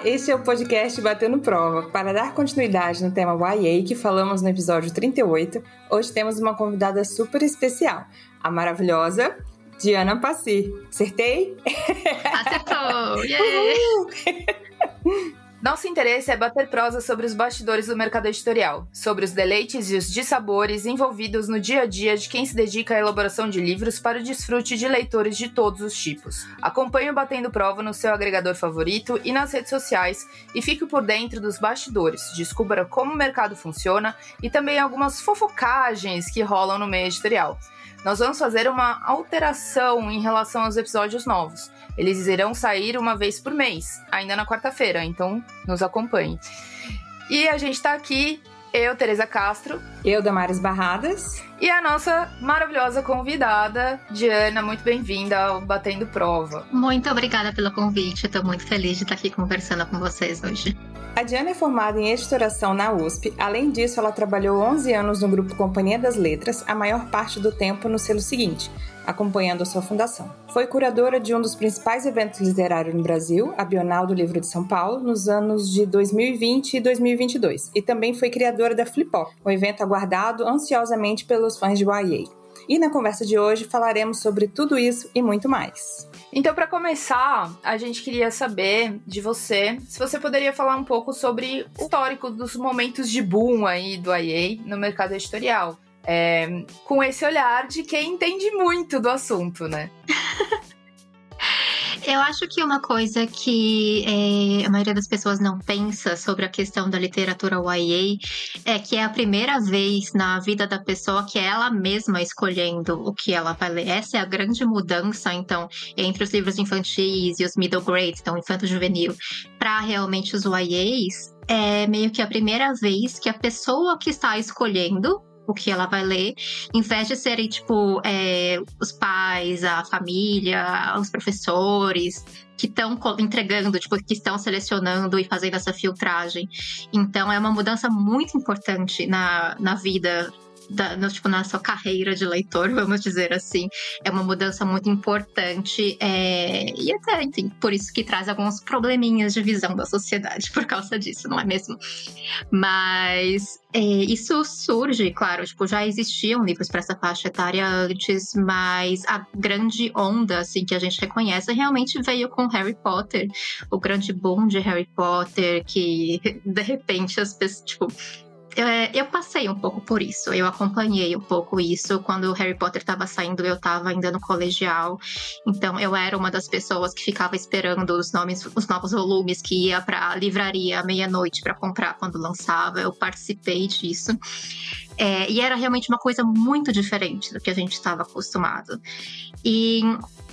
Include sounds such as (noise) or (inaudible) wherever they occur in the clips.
Olá, esse é o podcast Batendo Prova. Para dar continuidade no tema YA que falamos no episódio 38, hoje temos uma convidada super especial, a maravilhosa Diana Passi. Acertei? Acertou! (laughs) Yeah. Nosso interesse é bater prosa sobre os bastidores do mercado editorial, sobre os deleites e os dissabores envolvidos no dia a dia de quem se dedica à elaboração de livros para o desfrute de leitores de todos os tipos. Acompanhe o Batendo Prova no seu agregador favorito e nas redes sociais e fique por dentro dos bastidores, descubra como o mercado funciona e também algumas fofocagens que rolam no meio editorial. Nós vamos fazer uma alteração em relação aos episódios novos. Eles irão sair uma vez por mês, ainda na quarta-feira, então nos acompanhe. E a gente tá aqui, eu, Tereza Castro. Eu, Damares Barradas. E a nossa maravilhosa convidada, Diana, muito bem-vinda ao Batendo Prova. Muito obrigada pelo convite, estou muito feliz de estar aqui conversando com vocês hoje. A Diana é formada em editoração na USP. Além disso, ela trabalhou 11 anos no grupo Companhia das Letras, a maior parte do tempo no selo seguinte, acompanhando a sua fundação. Foi curadora de um dos principais eventos literários no Brasil, a Bienal do Livro de São Paulo, nos anos de 2020 e 2022, e também foi criadora da Flipop, um evento aguardado ansiosamente pelos fãs de YA. E na conversa de hoje falaremos sobre tudo isso e muito mais. Então, para começar, a gente queria saber de você se você poderia falar um pouco sobre o histórico dos momentos de boom aí do IA no mercado editorial. É, com esse olhar de quem entende muito do assunto, né? (laughs) Eu acho que uma coisa que é, a maioria das pessoas não pensa sobre a questão da literatura YA é que é a primeira vez na vida da pessoa que é ela mesma escolhendo o que ela vai ler. Essa é a grande mudança, então, entre os livros infantis e os middle grades, então infanto-juvenil, para realmente os YAs. É meio que a primeira vez que a pessoa que está escolhendo o que ela vai ler, em vez de serem, tipo, é, os pais, a família, os professores que estão entregando, tipo, que estão selecionando e fazendo essa filtragem. Então, é uma mudança muito importante na, na vida da, no, tipo, na sua carreira de leitor, vamos dizer assim. É uma mudança muito importante é, e até, enfim, por isso que traz alguns probleminhas de visão da sociedade por causa disso, não é mesmo? Mas é, isso surge, claro, tipo, já existiam livros para essa faixa etária antes, mas a grande onda, assim, que a gente reconhece realmente veio com Harry Potter, o grande boom de Harry Potter, que de repente as pessoas, tipo, é, eu passei um pouco por isso, eu acompanhei um pouco isso. Quando o Harry Potter estava saindo, eu estava ainda no colegial, então eu era uma das pessoas que ficava esperando os, nomes, os novos volumes, que ia para a livraria meia-noite para comprar quando lançava. Eu participei disso. É, e era realmente uma coisa muito diferente do que a gente estava acostumado. E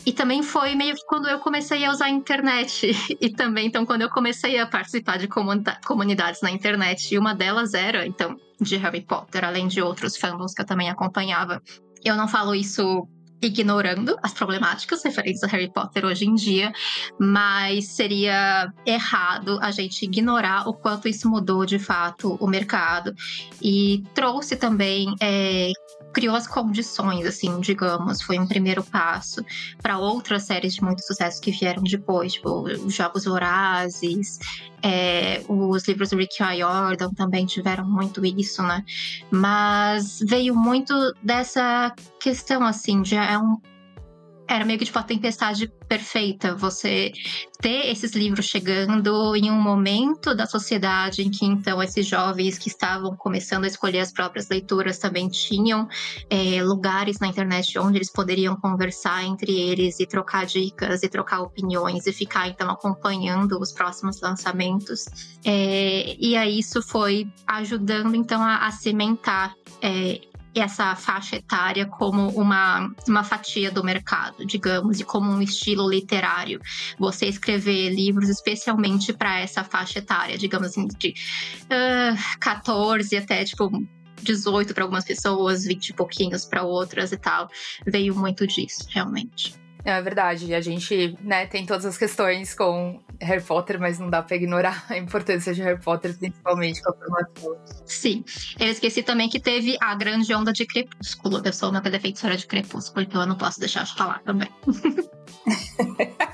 e também foi meio que quando eu comecei a usar a internet. (laughs) E também, então, quando eu comecei a participar de comunidades na internet. E uma delas era, então, de Harry Potter, além de outros fandoms que eu também acompanhava. Eu não falo isso ignorando as problemáticas referentes a Harry Potter hoje em dia, mas seria errado a gente ignorar o quanto isso mudou de fato o mercado e trouxe também é, criou as condições, assim, digamos, foi um primeiro passo para outras séries de muito sucesso que vieram depois, tipo, os Jogos Vorazes, é, os livros do Rick Riordan também tiveram muito isso, né? Mas veio muito dessa questão, assim, de é um era meio que tipo a tempestade perfeita. Você ter esses livros chegando em um momento da sociedade em que então esses jovens que estavam começando a escolher as próprias leituras também tinham é, lugares na internet onde eles poderiam conversar entre eles e trocar dicas e trocar opiniões e ficar então acompanhando os próximos lançamentos. É, e aí isso foi ajudando então a, a cimentar é, essa faixa etária como uma, uma fatia do mercado, digamos, e como um estilo literário. Você escrever livros especialmente para essa faixa etária, digamos assim, de uh, 14 até tipo 18 para algumas pessoas, 20 e pouquinhos para outras e tal. Veio muito disso, realmente. É verdade, a gente né, tem todas as questões com Harry Potter, mas não dá pra ignorar a importância de Harry Potter, principalmente com a formação. Sim, eu esqueci também que teve a grande onda de Crepúsculo. Eu sou uma defensora de Crepúsculo, então eu não posso deixar de falar também. (laughs)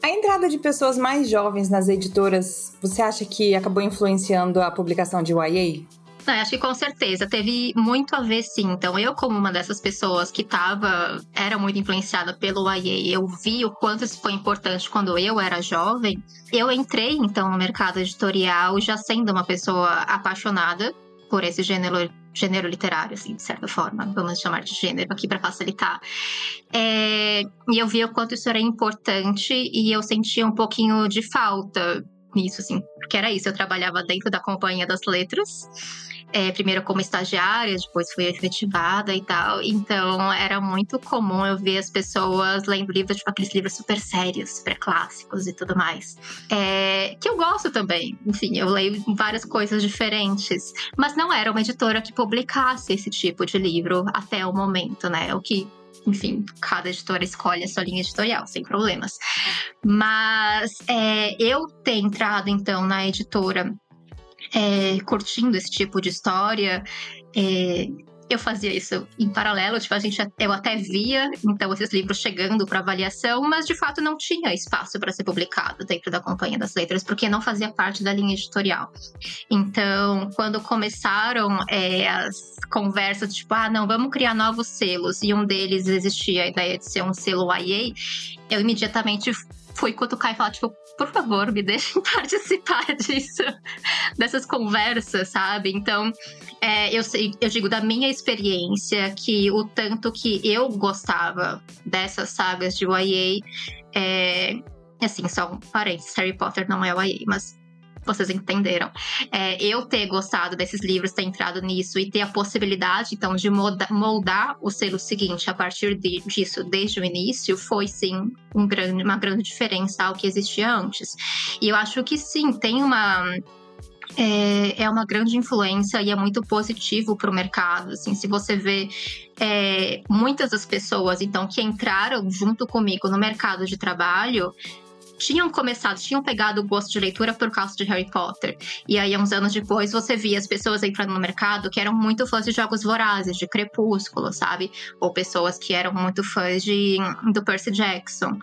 A entrada de pessoas mais jovens nas editoras, você acha que acabou influenciando a publicação de YA? É, acho que com certeza teve muito a ver, sim. Então, eu, como uma dessas pessoas que tava, era muito influenciada pelo YA, eu vi o quanto isso foi importante quando eu era jovem. Eu entrei, então, no mercado editorial já sendo uma pessoa apaixonada por esse gênero, gênero literário, assim, de certa forma. Vamos chamar de gênero aqui para facilitar. É, e eu vi o quanto isso era importante e eu sentia um pouquinho de falta nisso, assim, porque era isso. Eu trabalhava dentro da Companhia das Letras é, primeiro como estagiária, depois fui efetivada e tal. Então era muito comum eu ver as pessoas lendo livros, tipo aqueles livros super sérios, super clássicos e tudo mais. É, que eu gosto também. Enfim, eu leio várias coisas diferentes. Mas não era uma editora que publicasse esse tipo de livro até o momento, né? O que enfim, cada editora escolhe a sua linha editorial, sem problemas. Mas é, eu ter entrado, então, na editora é, curtindo esse tipo de história. É, eu fazia isso em paralelo, tipo, a gente, eu até via, então, esses livros chegando para avaliação, mas de fato não tinha espaço para ser publicado dentro da Companhia das Letras, porque não fazia parte da linha editorial. Então, quando começaram é, as conversas, tipo, ah, não, vamos criar novos selos, e um deles existia a ideia de ser um selo YA, eu imediatamente fui cutucar e falar, tipo, por favor, me deixem participar (laughs) disso, dessas conversas, sabe? Então, é, eu, eu digo da minha experiência que o tanto que eu gostava dessas sagas de YA, é, assim, só um parênteses, Harry Potter não é YA, mas vocês entenderam. É, eu ter gostado desses livros, ter entrado nisso e ter a possibilidade, então, de moldar, moldar o selo seguinte a partir de, disso desde o início, foi sim um grande, uma grande diferença ao que existia antes. E eu acho que sim, tem uma é, é, uma grande influência e é muito positivo para o mercado. Assim, se você vê é, muitas das pessoas então que entraram junto comigo no mercado de trabalho tinham começado, tinham pegado o gosto de leitura por causa de Harry Potter. E aí, uns anos depois, você via as pessoas entrando no mercado que eram muito fãs de jogos vorazes, de Crepúsculo, sabe? Ou pessoas que eram muito fãs de, do Percy Jackson.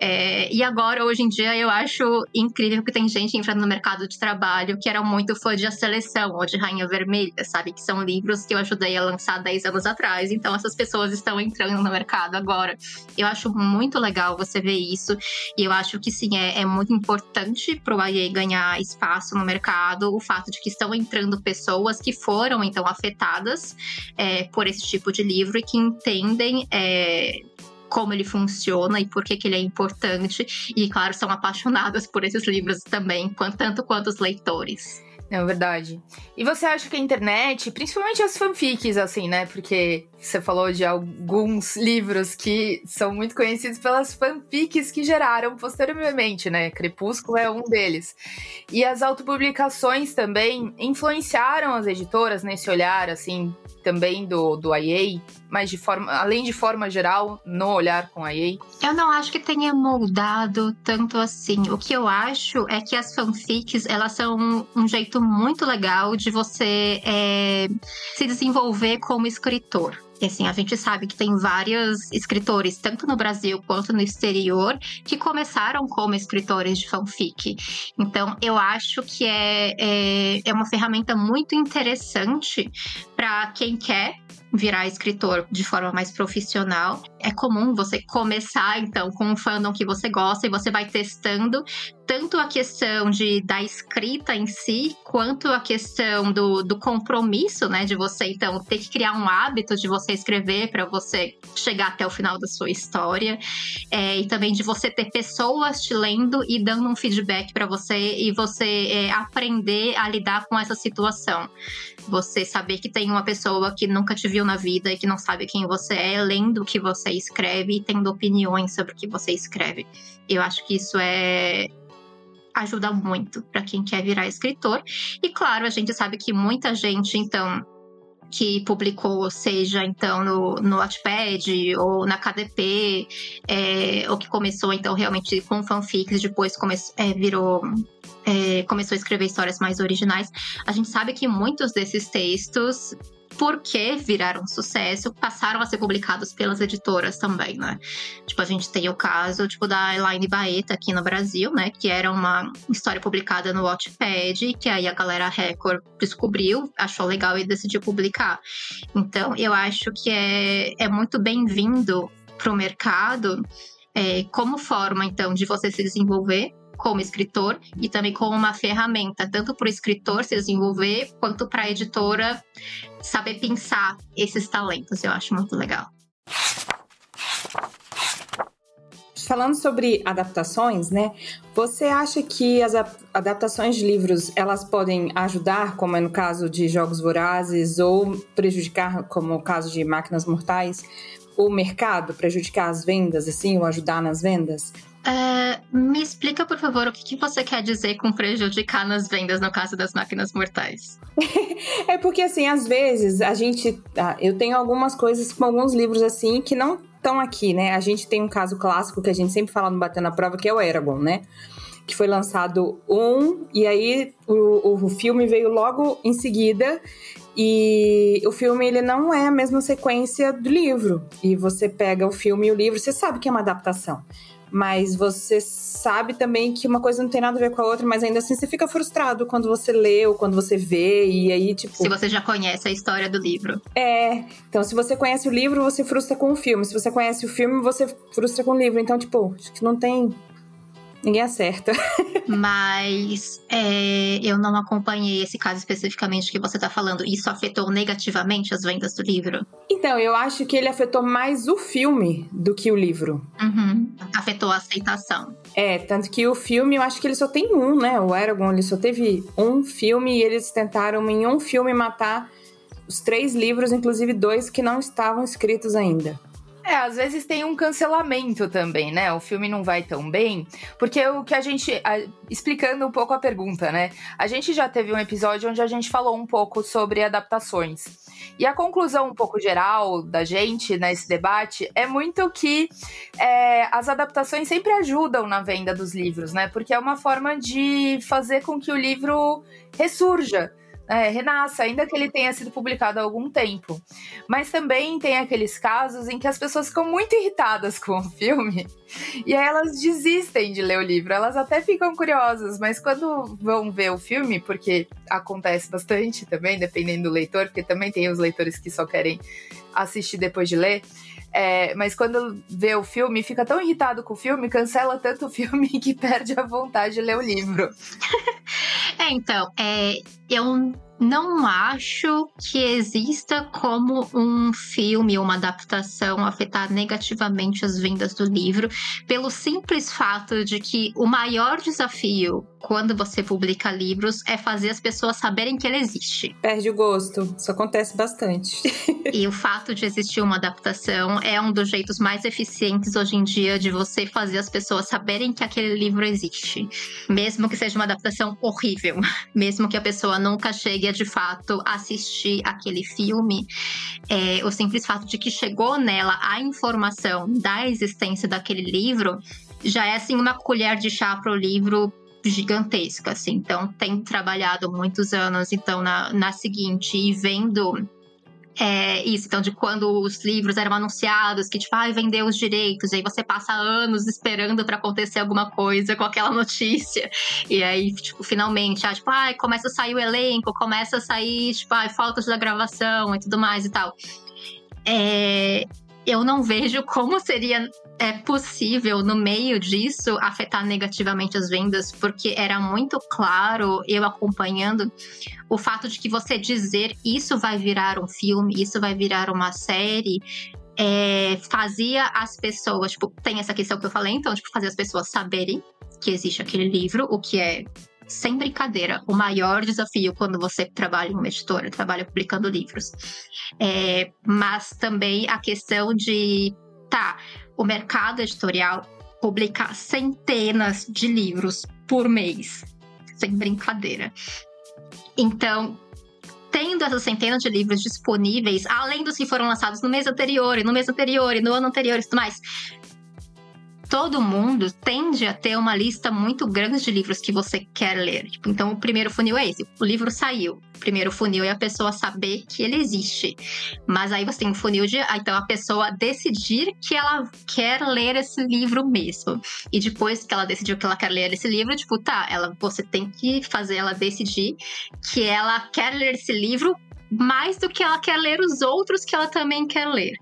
É, e agora, hoje em dia, eu acho incrível que tem gente entrando no mercado de trabalho que era muito fã de A Seleção ou de Rainha Vermelha, sabe? Que são livros que eu ajudei a lançar 10 anos atrás. Então, essas pessoas estão entrando no mercado agora. Eu acho muito legal você ver isso. E eu acho que sim, é, é muito importante para o IA ganhar espaço no mercado o fato de que estão entrando pessoas que foram, então, afetadas é, por esse tipo de livro e que entendem. É, como ele funciona e por que, que ele é importante. E, claro, são apaixonadas por esses livros também, tanto quanto os leitores. É verdade. E você acha que a internet, principalmente as fanfics, assim, né? Porque você falou de alguns (laughs) livros que são muito conhecidos pelas fanfics que geraram posteriormente, né? Crepúsculo é um deles. E as autopublicações também influenciaram as editoras nesse olhar, assim, também do, do IA, mas de forma, além de forma geral, no olhar com a IA? Eu não acho que tenha moldado tanto assim. O que eu acho é que as fanfics, elas são um, um jeito muito legal de você é, se desenvolver como escritor. E assim, a gente sabe que tem vários escritores, tanto no Brasil quanto no exterior, que começaram como escritores de fanfic. Então, eu acho que é, é, é uma ferramenta muito interessante para quem quer virar escritor de forma mais profissional. É comum você começar, então, com um fandom que você gosta e você vai testando tanto a questão de, da escrita em si, quanto a questão do, do compromisso, né? De você, então, ter que criar um hábito de você escrever para você chegar até o final da sua história. É, e também de você ter pessoas te lendo e dando um feedback para você e você é, aprender a lidar com essa situação. Você saber que tem uma pessoa que nunca te viu na vida e que não sabe quem você é, lendo o que você escreve e tendo opiniões sobre o que você escreve. Eu acho que isso é ajuda muito para quem quer virar escritor. E claro, a gente sabe que muita gente, então, que publicou, seja então no, no Wattpad ou na KDP, é, ou que começou então realmente com fanfics, depois come, é, virou. É, começou a escrever histórias mais originais. A gente sabe que muitos desses textos porque viraram sucesso, passaram a ser publicados pelas editoras também, né? Tipo, a gente tem o caso, tipo, da Elaine Baeta aqui no Brasil, né? Que era uma história publicada no Wattpad, que aí a galera Record descobriu, achou legal e decidiu publicar. Então, eu acho que é, é muito bem-vindo para o mercado é, como forma, então, de você se desenvolver como escritor e também como uma ferramenta, tanto para o escritor se desenvolver, quanto para a editora saber pensar esses talentos. Eu acho muito legal. Falando sobre adaptações, né? Você acha que as adaptações de livros elas podem ajudar, como é no caso de Jogos Vorazes, ou prejudicar, como o caso de Máquinas Mortais, o mercado, prejudicar as vendas, assim, ou ajudar nas vendas? Uh, me explica, por favor, o que, que, você quer dizer com prejudicar nas vendas no caso das máquinas mortais? (laughs) é porque, assim, às vezes a gente. Ah, eu tenho algumas coisas com alguns livros assim que não estão aqui, né? A gente tem um caso clássico que a gente sempre fala no Batendo a Prova, que é o Eragon, né? Que foi lançado um, e aí o, o filme veio logo em seguida. E o filme ele não é a mesma sequência do livro. E você pega o filme e o livro, você sabe que é uma adaptação mas você sabe também que uma coisa não tem nada a ver com a outra, mas ainda assim você fica frustrado quando você lê ou quando você vê, e aí, tipo. Se você já conhece a história do livro. É. Então, se você conhece o livro, você frustra com o filme. Se você conhece o filme, você frustra com o livro. Então, tipo, acho que não tem Ninguém acerta. (laughs) Mas é, eu não acompanhei esse caso especificamente que você está falando. Isso afetou negativamente as vendas do livro? Então, eu acho que ele afetou mais o filme do que o livro. Uhum. Afetou a aceitação. É, tanto que o filme, eu acho que ele só tem um, né? O Eragon, ele só teve um filme e eles tentaram em um filme matar os três livros, inclusive dois que não estavam escritos ainda. É, às vezes tem um cancelamento também, né? O filme não vai tão bem, porque o que a gente. A, explicando um pouco a pergunta, né? A gente já teve um episódio onde a gente falou um pouco sobre adaptações. E a conclusão um pouco geral da gente nesse debate é muito que é, as adaptações sempre ajudam na venda dos livros, né? Porque é uma forma de fazer com que o livro ressurja é, renasça, ainda que ele tenha sido publicado há algum tempo. Mas também tem aqueles casos em que as pessoas ficam muito irritadas com o filme e aí elas desistem de ler o livro. Elas até ficam curiosas, mas quando vão ver o filme, porque acontece bastante também, dependendo do leitor, porque também tem os leitores que só querem assistir depois de ler. É, mas quando vê o filme, fica tão irritado com o filme, cancela tanto o filme (laughs) que perde a vontade de ler o livro. (laughs) é, então, é, eu não acho que exista como um filme ou uma adaptação afetar negativamente as vendas do livro, pelo simples fato de que o maior desafio quando você publica livros é fazer as pessoas saberem que ele existe. Perde o gosto, isso acontece bastante. (laughs) e o fato de existir uma adaptação é um dos jeitos mais eficientes hoje em dia de você fazer as pessoas saberem que aquele livro existe, mesmo que seja uma adaptação horrível, (laughs) mesmo que a pessoa nunca chegue a de fato assistir aquele filme, é, o simples fato de que chegou nela a informação da existência daquele livro já é assim uma colher de chá para o livro gigantesca, assim. Então, tem trabalhado muitos anos, então, na, na seguinte, e vendo é, isso, então, de quando os livros eram anunciados, que tipo, ah, vendeu os direitos, e aí você passa anos esperando para acontecer alguma coisa com aquela (laughs) notícia. E aí, tipo, finalmente, ah, tipo, ah, começa a sair o elenco, começa a sair, tipo, ah, fotos da gravação e tudo mais e tal. É, eu não vejo como seria é possível, no meio disso, afetar negativamente as vendas, porque era muito claro, eu acompanhando, o fato de que você dizer isso vai virar um filme, isso vai virar uma série, é, fazia as pessoas, tipo, tem essa questão que eu falei, então, tipo, fazer as pessoas saberem que existe aquele livro, o que é sem brincadeira, o maior desafio quando você trabalha em uma editora, trabalha publicando livros. É, mas também a questão de, tá, o mercado editorial publica centenas de livros por mês, sem brincadeira. Então, tendo essas centenas de livros disponíveis, além dos que foram lançados no mês anterior, e no mês anterior, e no ano anterior e tudo mais, todo mundo tende a ter uma lista muito grande de livros que você quer ler. Tipo, então, o primeiro funil é esse: o livro saiu. O primeiro funil é a pessoa saber que ele existe. Mas aí você tem um funil de. Ah, então, a pessoa decidir que ela quer ler esse livro mesmo. E depois que ela decidiu que ela quer ler esse livro, tipo, tá, ela, você tem que fazer ela decidir que ela quer ler esse livro mais do que ela quer ler os outros que ela também quer ler.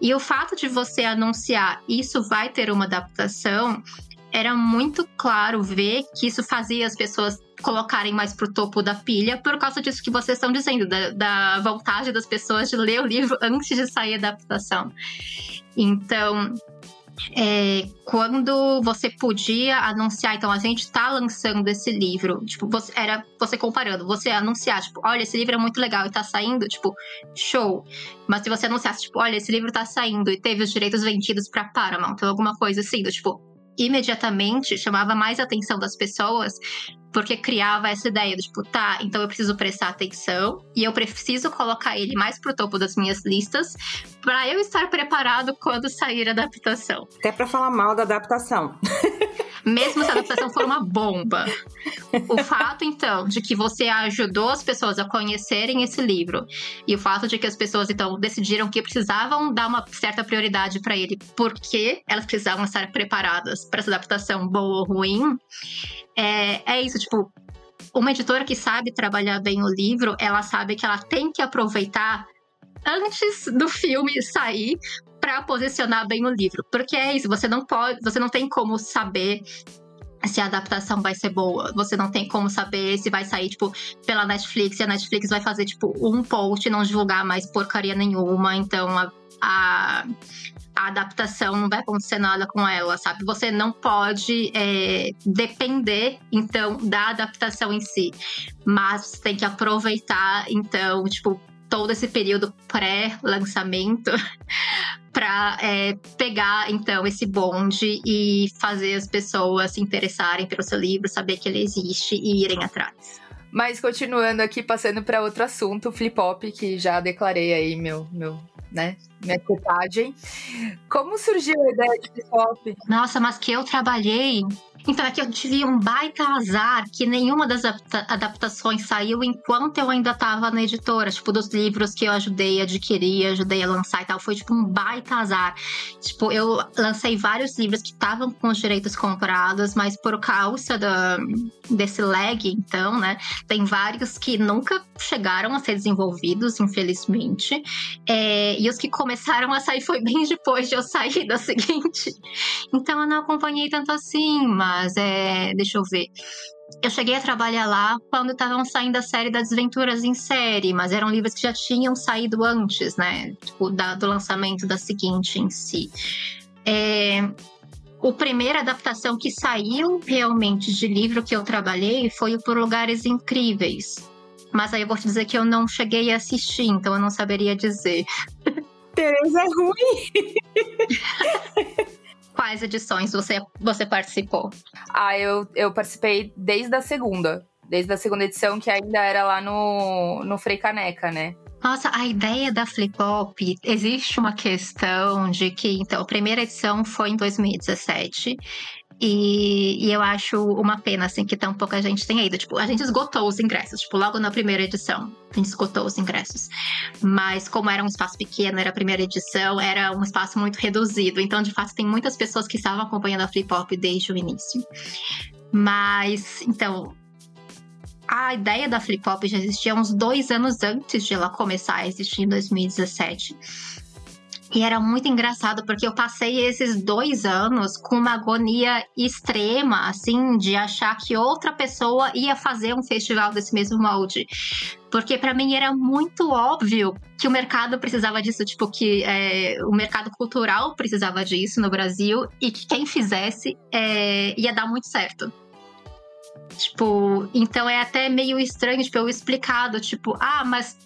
E o fato de você anunciar isso vai ter uma adaptação, era muito claro ver que isso fazia as pessoas colocarem mais pro topo da pilha por causa disso que vocês estão dizendo, da, da vontade das pessoas de ler o livro (laughs) antes de sair a adaptação. Então, é, quando você podia anunciar, então a gente está lançando esse livro, tipo, você, era você comparando, você anunciar, tipo, olha, esse livro é muito legal e tá saindo, tipo, show. Mas se você anunciasse, tipo, olha, esse livro tá saindo e teve os direitos vendidos pra Paramount, ou alguma coisa assim, do tipo, imediatamente chamava mais a atenção das pessoas, porque criava essa ideia de tipo, tá, então eu preciso prestar atenção e eu preciso colocar ele mais pro topo das minhas listas para eu estar preparado quando sair a adaptação. Até para falar mal da adaptação. (laughs) Mesmo se a adaptação for uma bomba. O fato, então, de que você ajudou as pessoas a conhecerem esse livro e o fato de que as pessoas, então, decidiram que precisavam dar uma certa prioridade para ele porque elas precisavam estar preparadas para essa adaptação boa ou ruim, é, é isso, tipo, uma editora que sabe trabalhar bem o livro, ela sabe que ela tem que aproveitar antes do filme sair para posicionar bem o livro, porque é isso, você não pode, você não tem como saber se a adaptação vai ser boa. Você não tem como saber se vai sair, tipo, pela Netflix e a Netflix vai fazer, tipo, um post e não divulgar mais porcaria nenhuma. Então, a, a, a adaptação não vai acontecer nada com ela, sabe? Você não pode é, depender, então, da adaptação em si. Mas tem que aproveitar, então, tipo, todo esse período pré-lançamento (laughs) para é, pegar então esse bonde e fazer as pessoas se interessarem pelo seu livro, saber que ele existe e irem atrás. Mas continuando aqui, passando para outro assunto, flip hop, que já declarei aí meu, meu né, minha cotagem. Como surgiu a ideia de flip hop? Nossa, mas que eu trabalhei então é que eu tive um baita azar que nenhuma das adaptações saiu enquanto eu ainda tava na editora, tipo, dos livros que eu ajudei a adquirir, ajudei a lançar e tal. Foi tipo um baita azar. Tipo, eu lancei vários livros que estavam com os direitos comprados, mas por causa desse lag, então, né, tem vários que nunca chegaram a ser desenvolvidos, infelizmente. É, e os que começaram a sair foi bem depois de eu sair da (laughs) seguinte. Então eu não acompanhei tanto assim, mas mas é, deixa eu ver. Eu cheguei a trabalhar lá quando estavam saindo a série das Desventuras em série, mas eram livros que já tinham saído antes, né? Tipo, da, do lançamento da seguinte em si. É, o primeira adaptação que saiu realmente de livro que eu trabalhei foi o Por Lugares Incríveis. Mas aí eu vou te dizer que eu não cheguei a assistir, então eu não saberia dizer. Tereza é ruim! (laughs) quais edições você, você participou? Ah, eu, eu participei desde a segunda. Desde a segunda edição, que ainda era lá no, no Frei Caneca, né? Nossa, a ideia da Flip Hop, existe uma questão de que, então, a primeira edição foi em 2017 e, e, eu acho uma pena, assim, que tão pouca gente tenha ido. Tipo, a gente esgotou os ingressos, tipo, logo na primeira edição. A gente esgotou os ingressos. Mas como era um espaço pequeno, era a primeira edição, era um espaço muito reduzido. Então, de fato, tem muitas pessoas que estavam acompanhando a Flip Hop desde o início. Mas, então, a ideia da Flip Hop já existia uns dois anos antes de ela começar a existir em 2017. E era muito engraçado porque eu passei esses dois anos com uma agonia extrema, assim, de achar que outra pessoa ia fazer um festival desse mesmo molde. Porque para mim era muito óbvio que o mercado precisava disso, tipo, que é, o mercado cultural precisava disso no Brasil e que quem fizesse é, ia dar muito certo. Tipo, então é até meio estranho, tipo, eu explicado, tipo, ah, mas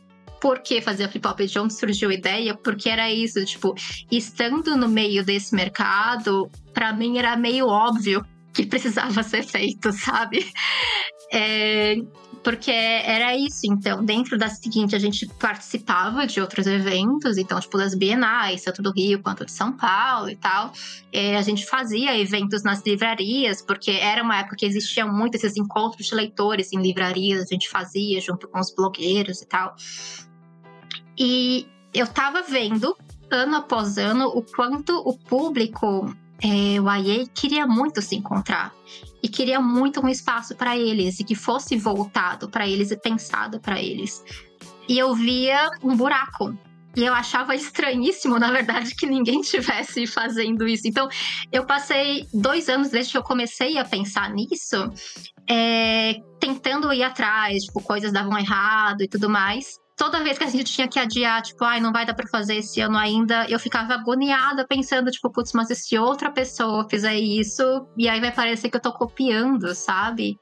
por que fazer a flip hop, de onde surgiu a ideia, porque era isso, tipo, estando no meio desse mercado, para mim era meio óbvio que precisava (laughs) ser feito, sabe? É, Porque era isso, então, dentro da seguinte, a gente participava de outros eventos, então, tipo, das bienais, tanto do Rio quanto de São Paulo e tal. É, a gente fazia eventos nas livrarias, porque era uma época que existiam muito esses encontros de leitores em livrarias, a gente fazia junto com os blogueiros e tal. E eu tava vendo, ano após ano, o quanto o público é, o AIE queria muito se encontrar e queria muito um espaço para eles e que fosse voltado para eles e pensado para eles. E eu via um buraco. E eu achava estranhíssimo, na verdade, que ninguém tivesse (laughs) fazendo isso. Então, eu passei dois anos desde que eu comecei a pensar nisso, é, tentando ir atrás, tipo, coisas davam errado e tudo mais toda vez que a gente tinha que adiar, tipo, ai, não vai dar pra fazer esse ano ainda, eu ficava agoniada pensando, tipo, putz, mas se outra pessoa fizer isso, e aí vai parecer que eu tô copiando, sabe?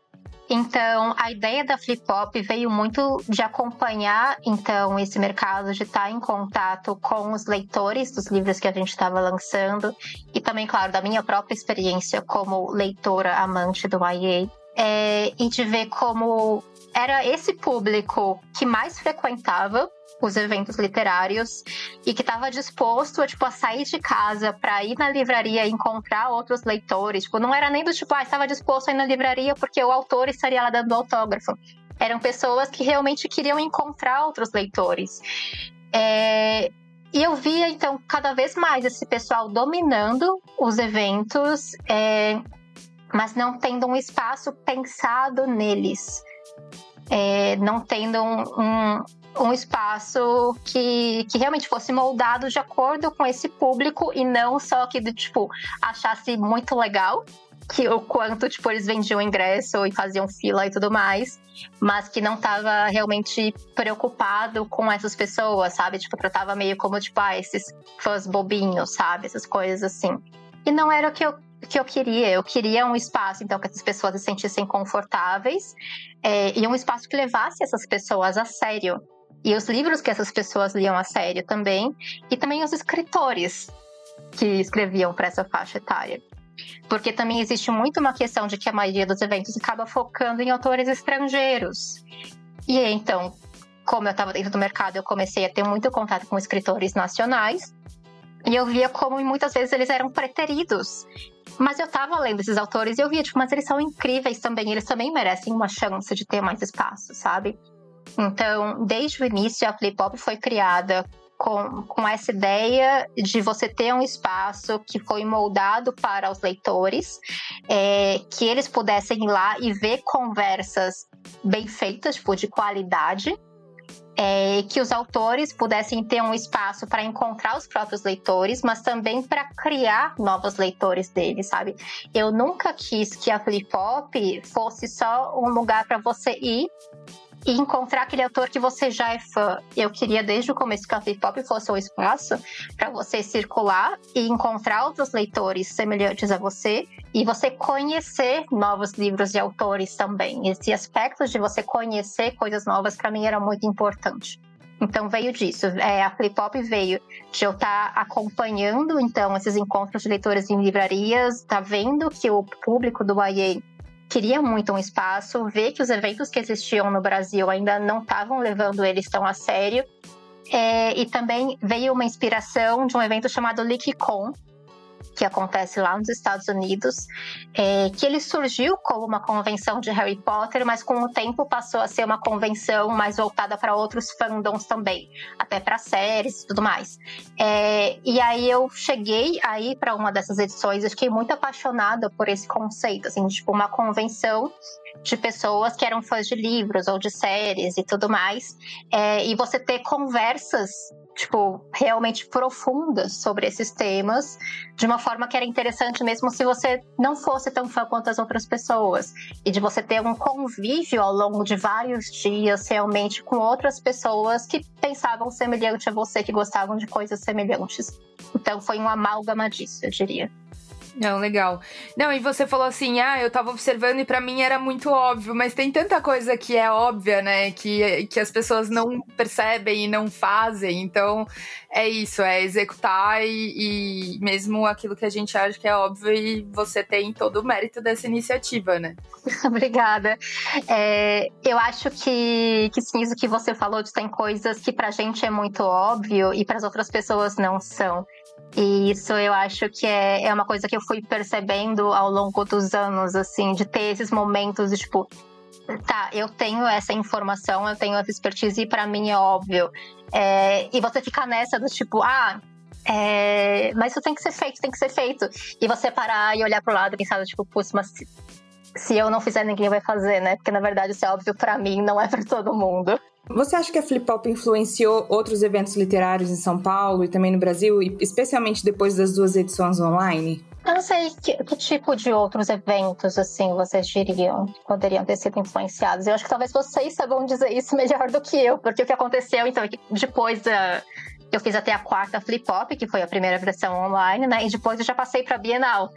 Então, a ideia da Flip Pop veio muito de acompanhar, então, esse mercado, de estar em contato com os leitores dos livros que a gente estava lançando, e também, claro, da minha própria experiência como leitora amante do YA, é, e de ver como era esse público que mais frequentava os eventos literários e que estava disposto a, tipo, a sair de casa para ir na livraria e encontrar outros leitores. Tipo, não era nem do tipo, ah, estava disposto a ir na livraria porque o autor estaria lá dando autógrafo. Eram pessoas que realmente queriam encontrar outros leitores. É... E eu via, então, cada vez mais esse pessoal dominando os eventos, é... mas não tendo um espaço pensado neles é, não tendo um, um, um espaço que, que realmente fosse moldado de acordo com esse público e não só que tipo achasse muito legal que o quanto tipo eles vendiam ingresso e faziam fila e tudo mais, mas que não estava realmente preocupado com essas pessoas, sabe? Tipo, tratava meio como tipo, ah, esses fãs bobinhos, sabe? Essas coisas assim. E não era o que eu que eu queria. Eu queria um espaço, então, que essas pessoas se sentissem confortáveis é, e um espaço que levasse essas pessoas a sério. E os livros que essas pessoas liam a sério também, e também os escritores que escreviam para essa faixa etária. Porque também existe muito uma questão de que a maioria dos eventos acaba focando em autores estrangeiros. E então, como eu estava dentro do mercado, eu comecei a ter muito contato com escritores nacionais. E eu via como muitas vezes eles eram preteridos. Mas eu tava lendo esses autores e eu via, tipo, mas eles são incríveis também, eles também merecem uma chance de ter mais espaço, sabe? Então, desde o início, a Flip Pop foi criada com, com essa ideia de você ter um espaço que foi moldado para os leitores, é, que eles pudessem ir lá e ver conversas bem feitas, tipo, de qualidade, é, que os autores pudessem ter um espaço para encontrar os próprios leitores, mas também para criar novos leitores deles, sabe? Eu nunca quis que a Flip Pop fosse só um lugar para você ir e encontrar aquele autor que você já é fã. Eu queria desde o começo que a Flip Pop fosse um espaço para você circular e encontrar outros leitores semelhantes a você e você conhecer novos livros e autores também. Esse aspecto de você conhecer coisas novas para mim era muito importante. Então veio disso. É, a Flip Pop veio de eu estar tá acompanhando então esses encontros de leitores em livrarias, tá vendo que o público do YA queria muito um espaço, ver que os eventos que existiam no Brasil ainda não estavam levando eles tão a sério. É, e também veio uma inspiração de um evento chamado LeakCon, que acontece lá nos Estados Unidos, é, que ele surgiu como uma convenção de Harry Potter, mas com o tempo passou a ser uma convenção mais voltada para outros fandoms também, até para séries e tudo mais. É, e aí eu cheguei aí para uma dessas edições, eu fiquei muito apaixonada por esse conceito, assim, tipo uma convenção de pessoas que eram fãs de livros ou de séries e tudo mais, é, e você ter conversas tipo, realmente profundas sobre esses temas, de uma forma que era interessante mesmo se você não fosse tão fã quanto as outras pessoas. E de você ter um convívio ao longo de vários dias, realmente, com outras pessoas que pensavam semelhante a você, que gostavam de coisas semelhantes. Então foi um amálgama disso, eu diria. Não, legal. Não, e você falou assim, ah, eu tava observando e para mim era muito óbvio, mas tem tanta coisa que é óbvia, né, que, que as pessoas não percebem e não fazem, então é isso, é executar e, e mesmo aquilo que a gente acha que é óbvio e você tem todo o mérito dessa iniciativa, né? (laughs) Obrigada. É, eu acho que, que sim, isso que você falou de tem coisas que pra gente é muito óbvio e para as outras pessoas não são. E isso eu acho que é, é uma coisa que eu fui percebendo ao longo dos anos, assim, de ter esses momentos de tipo, tá, eu tenho essa informação, eu tenho essa expertise e para mim é óbvio. É, e você ficar nessa do tipo, ah, é, mas isso tem que ser feito, tem que ser feito. E você parar e olhar pro lado e pensar, tipo, putz, mas se, se eu não fizer, ninguém vai fazer, né? Porque na verdade isso é óbvio para mim, não é para todo mundo. Você acha que a Flip Pop influenciou outros eventos literários em São Paulo e também no Brasil, especialmente depois das duas edições online? Eu não sei que, que, tipo de outros eventos, assim, vocês diriam que poderiam ter sido influenciados. Eu acho que talvez vocês saibam dizer isso (laughs) melhor do que eu, porque o que aconteceu, então, é depois da. Eu fiz até a quarta Flip Pop, que foi a primeira versão online, né? E depois eu já passei pra Bienal.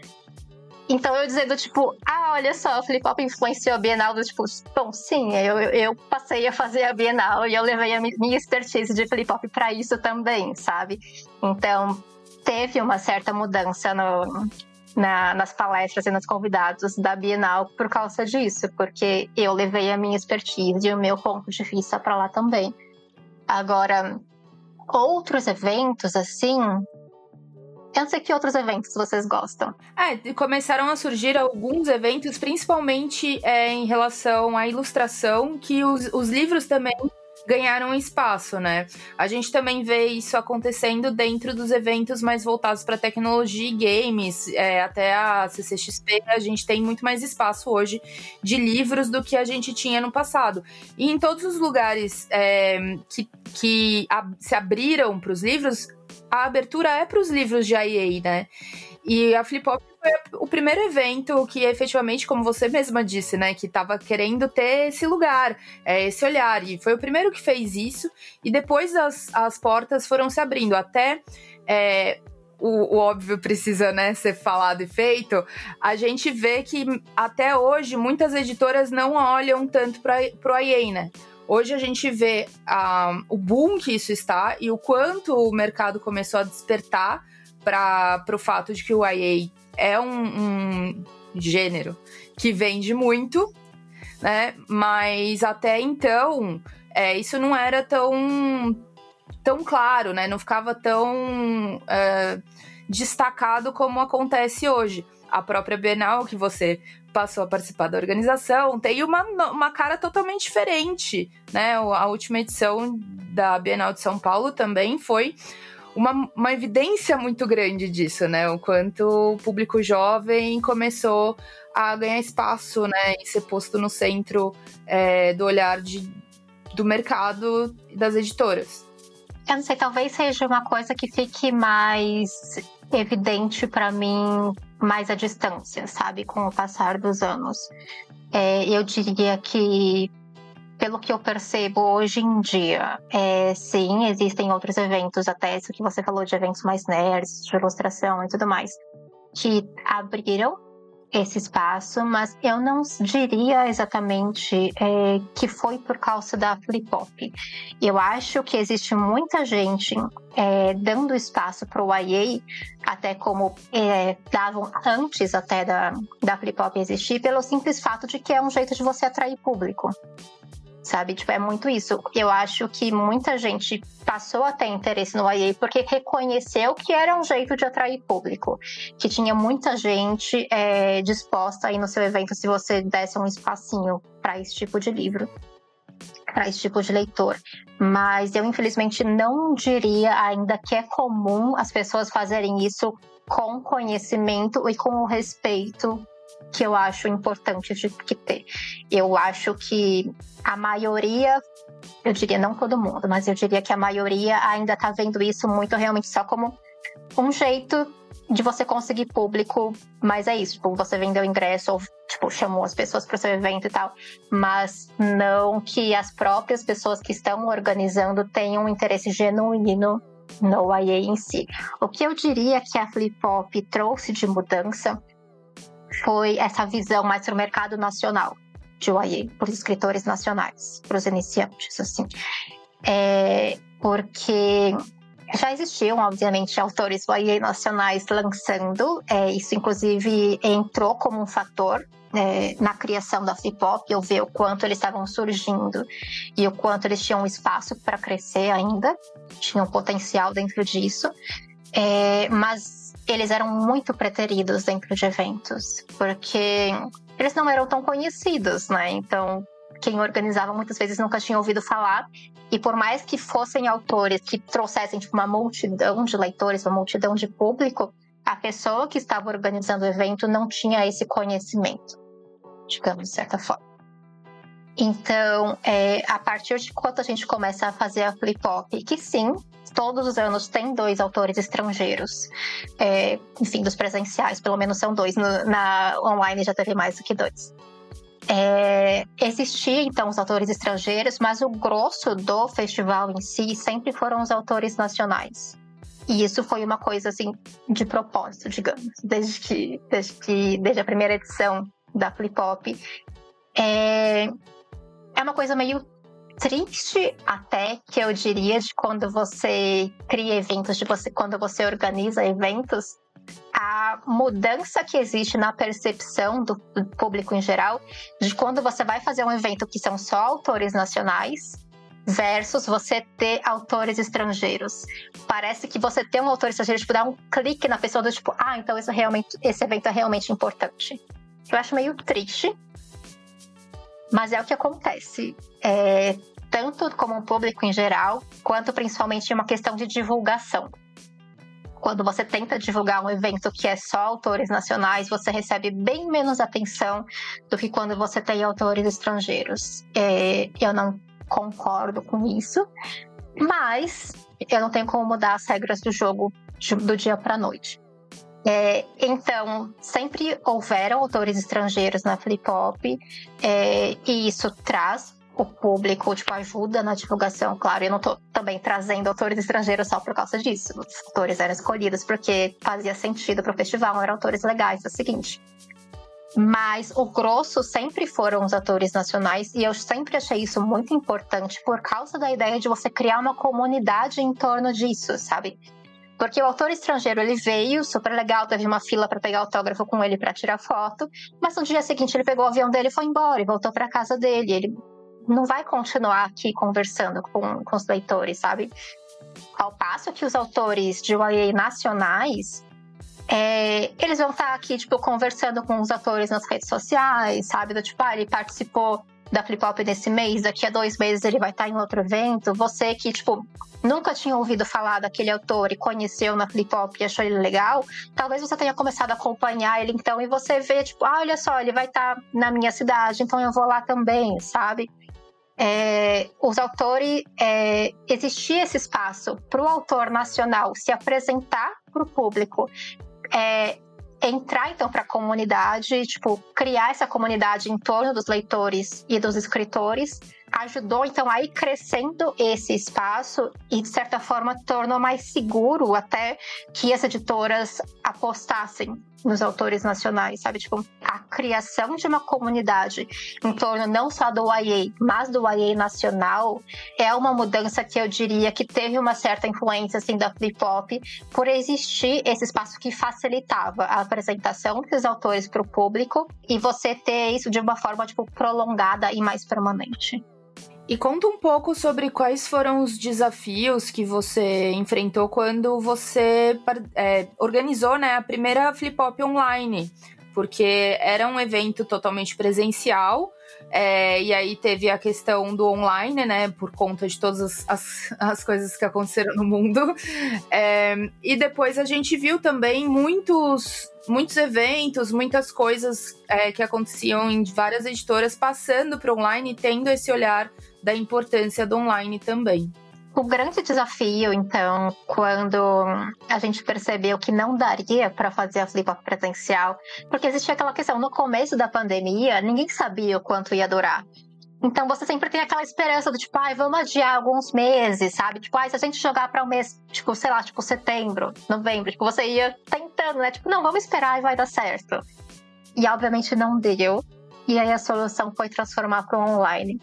Então eu dizendo, tipo, ah, olha só, o Flip Hop influenciou a Bienal, do tipo, bom, sim, eu, eu passei a fazer a Bienal e eu levei a minha expertise de Flip Hop pra isso também, sabe? Então teve uma certa mudança no, na, nas palestras e nos convidados da Bienal por causa disso, porque eu levei a minha expertise e o meu ponto de vista para lá também. Agora, outros eventos assim, sei que outros eventos vocês gostam. É, começaram a surgir alguns eventos, principalmente é, em relação à ilustração, que os, os livros também ganharam espaço, né? A gente também vê isso acontecendo dentro dos eventos mais voltados para tecnologia e games, é, até a CCXP, a gente tem muito mais espaço hoje de livros do que a gente tinha no passado. E em todos os lugares é, que, que a, se abriram para os livros, a abertura é para os livros de IA, né? E a Flip Hop foi o primeiro evento que efetivamente, como você mesma disse, né, que estava querendo ter esse lugar, é, esse olhar. E foi o primeiro que fez isso. E depois as, as portas foram se abrindo. Até é, o, o, óbvio precisa né, ser falado e feito, a gente vê que até hoje muitas editoras não olham tanto para o IA, né? Hoje a gente vê uh, o boom que isso está e o quanto o mercado começou a despertar para o fato de que o IA é um, um gênero que vende muito, né? Mas até então é, isso não era tão, tão claro, né? Não ficava tão uh, destacado como acontece hoje. A própria Bienal que você passou a participar da organização tem uma, uma cara totalmente diferente, né? A última edição da Bienal de São Paulo também foi uma, uma evidência muito grande disso, né? O quanto o público jovem começou a ganhar espaço, né? E ser posto no centro é, do olhar de, do mercado e das editoras. Eu não sei, talvez seja uma coisa que fique mais evidente para mim mais à distância, sabe, com o passar dos anos. É, eu diria que, pelo que eu percebo hoje em dia, é, sim, existem outros eventos, até isso que você falou de eventos mais nerds, de ilustração e tudo mais, que abriram esse espaço, mas eu não diria exatamente é, que foi por causa da Flip Hop. Eu acho que existe muita gente é, dando espaço para o IA, até como é, davam antes até da, da Flip Hop existir, pelo simples fato de que é um jeito de você atrair público sabe? Tipo, é muito isso. Eu acho que muita gente passou a ter interesse no IA porque reconheceu que era um jeito de atrair público, que tinha muita gente é, disposta aí no seu evento se você desse um espacinho para esse tipo de livro, para esse tipo de leitor. Mas eu, infelizmente, não diria ainda que é comum as pessoas fazerem isso com conhecimento e com o respeito que eu acho importante de que ter. Eu acho que a maioria, eu diria não todo mundo, mas eu diria que a maioria ainda está vendo isso muito realmente só como um jeito de você conseguir público, mas é isso, tipo, você vendeu ingresso ou tipo, chamou as pessoas para o seu evento e tal, mas não que as próprias pessoas que estão organizando tenham um interesse genuíno no YA em si. O que eu diria que a Flip Hop trouxe de mudança foi essa visão mais para o mercado nacional de YA, os escritores nacionais, para os iniciantes, assim. É, porque já existiam, obviamente, autores YA nacionais lançando, é, isso inclusive entrou como um fator é, na criação da Flip Hop, eu ver o quanto eles estavam surgindo e o quanto eles tinham espaço para crescer ainda, tinham potencial dentro disso, é, mas eles eram muito preteridos dentro de eventos, porque eles não eram tão conhecidos, né? Então, quem organizava muitas vezes nunca tinha ouvido falar. E por mais que fossem autores que trouxessem tipo, uma multidão de leitores, uma multidão de público, a pessoa que estava organizando o evento não tinha esse conhecimento digamos, de certa forma. Então, é, a partir de quando a gente começa a fazer a flip hop, que sim, todos os anos tem dois autores estrangeiros, é, enfim, dos presenciais, pelo menos são dois, no, na online já teve mais do que dois. É, existia então os autores estrangeiros, mas o grosso do festival em si sempre foram os autores nacionais. E isso foi uma coisa assim de propósito, digamos, desde que desde que desde a primeira edição da Flip Hop. É, é uma coisa meio triste até que eu diria de quando você cria eventos, de você quando você organiza eventos, a mudança que existe na percepção do, público em geral de quando você vai fazer um evento que são só autores nacionais versus você ter autores estrangeiros. Parece que você ter um autor estrangeiro tipo, dá um clique na pessoa do tipo, ah, então isso realmente, esse evento é realmente importante. Eu acho meio triste, mas é o que acontece. É, tanto como o público em geral, quanto principalmente uma questão de divulgação. Quando você tenta divulgar um evento que é só autores nacionais, você recebe bem menos atenção do que quando você tem autores estrangeiros. É, eu não concordo com isso, mas eu não tenho como mudar as regras do jogo do dia para noite. É, então, sempre houveram autores estrangeiros na Flip Hop, é, e isso traz o público, tipo, ajuda na divulgação, claro. Eu não estou também trazendo autores estrangeiros só por causa disso. Os autores eram escolhidos porque fazia sentido para o festival, eram autores legais, é o seguinte. Mas o grosso sempre foram os atores nacionais e eu sempre achei isso muito importante por causa da ideia de você criar uma comunidade em torno disso, sabe? Porque o autor estrangeiro ele veio, super legal, teve uma fila para pegar autógrafo com ele para tirar foto, mas no dia seguinte ele pegou o avião dele e foi embora e voltou para casa dele. Ele não vai continuar aqui conversando com, com os leitores, sabe? Ao passo que os autores de YA nacionais, é, eles vão estar tá aqui, tipo, conversando com os atores nas redes sociais, sabe? Do tipo, ah, ele participou da Flip Hop nesse mês, daqui a dois meses ele vai estar em outro evento. Você que, tipo, nunca tinha ouvido falar daquele autor e conheceu na Flip Hop e achou ele legal, talvez você tenha começado a acompanhar ele então e você vê, tipo, ah, olha só, ele vai estar na minha cidade, então eu vou lá também, sabe? É, os autores, é, existia esse espaço para o autor nacional se apresentar para o público, é, entrar então para a comunidade, tipo, criar essa comunidade em torno dos leitores e dos escritores, ajudou então a ir crescendo esse espaço e de certa forma tornou mais seguro até que as editoras apostassem nos autores nacionais, sabe? Tipo, a criação de uma comunidade em torno não só do YA, mas do YA nacional é uma mudança que eu diria que teve uma certa influência assim da flip hop por existir esse espaço que facilitava a apresentação dos autores para o público e você ter isso de uma forma tipo prolongada e mais permanente. E conta um pouco sobre quais foram os desafios que você enfrentou quando você é, organizou né, a primeira Flip Hop online, porque era um evento totalmente presencial, é, e aí teve a questão do online, né, por conta de todas as, as, as coisas que aconteceram no mundo. É, e depois a gente viu também muitos muitos eventos, muitas coisas é, que aconteciam em várias editoras passando para online tendo esse olhar da importância do online também. O grande desafio, então, quando a gente percebeu que não daria para fazer a flip presencial, porque existia aquela questão, no começo da pandemia, ninguém sabia o quanto ia durar. Então você sempre tem aquela esperança do tipo, ai, ah, vamos adiar alguns meses, sabe? Tipo, ai, se a gente jogar para um mês, tipo, sei lá, tipo setembro, novembro, tipo, você ia tentando, né? Tipo, não, vamos esperar e vai dar certo. E obviamente não deu. E aí a solução foi transformar para o online.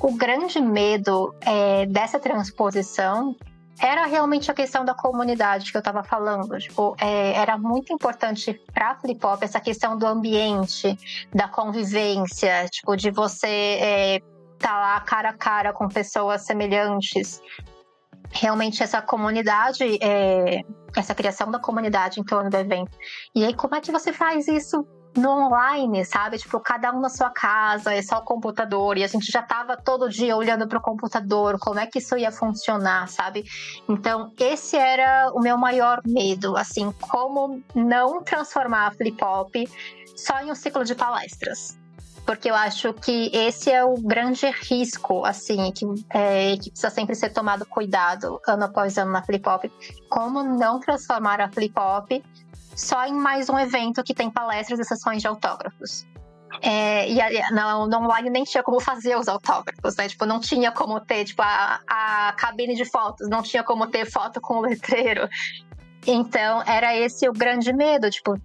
O grande medo é, dessa transposição era realmente a questão da comunidade que eu estava falando. Tipo, é, era muito importante para Flip Hop essa questão do ambiente, da convivência, tipo, de você é, tá lá cara a cara com pessoas semelhantes. Realmente essa comunidade, é, essa criação da comunidade em torno do evento. E aí, como é que você faz isso no online, sabe? Tipo, cada um na sua casa, é só o computador, e a gente já tava todo dia olhando para o computador, como é que isso ia funcionar, sabe? Então, esse era o meu maior medo, assim, como não transformar a Flip Hop só em um ciclo de palestras. Porque eu acho que esse é o grande risco, assim, que, é, que precisa sempre ser tomado cuidado ano após ano na Flip Hop. Como não transformar a Flip Hop só em mais um evento que tem palestras e sessões de autógrafos. É, e no, no online nem tinha como fazer os autógrafos, né? Tipo, não tinha como ter, tipo, a, a cabine de fotos, não tinha como ter foto com o letreiro. Então, era esse o grande medo, tipo,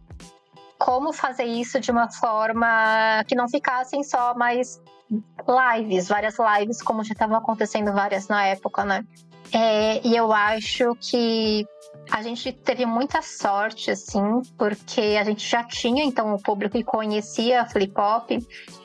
como fazer isso de uma forma que não ficassem só mais lives, várias lives, como já estavam acontecendo várias na época, né? É, e eu acho que a gente teve muita sorte, assim, porque a gente já tinha, então, o público que conhecia a Flip Hop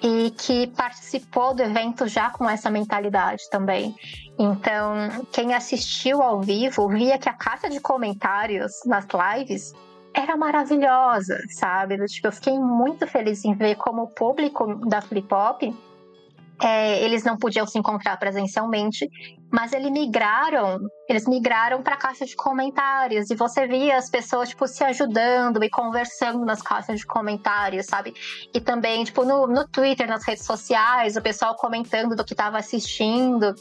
e que participou do evento já com essa mentalidade também. Então, quem assistiu ao vivo via que a caixa de comentários nas lives era maravilhosa, sabe? Tipo, eu fiquei muito feliz em ver como o público da Flip Hop é, eles não podiam se encontrar presencialmente, mas eles migraram, eles migraram para a caixa de comentários e você via as pessoas tipo se ajudando e conversando nas caixas de comentários, sabe? E também tipo no, no Twitter, nas redes sociais, o pessoal comentando do que estava assistindo.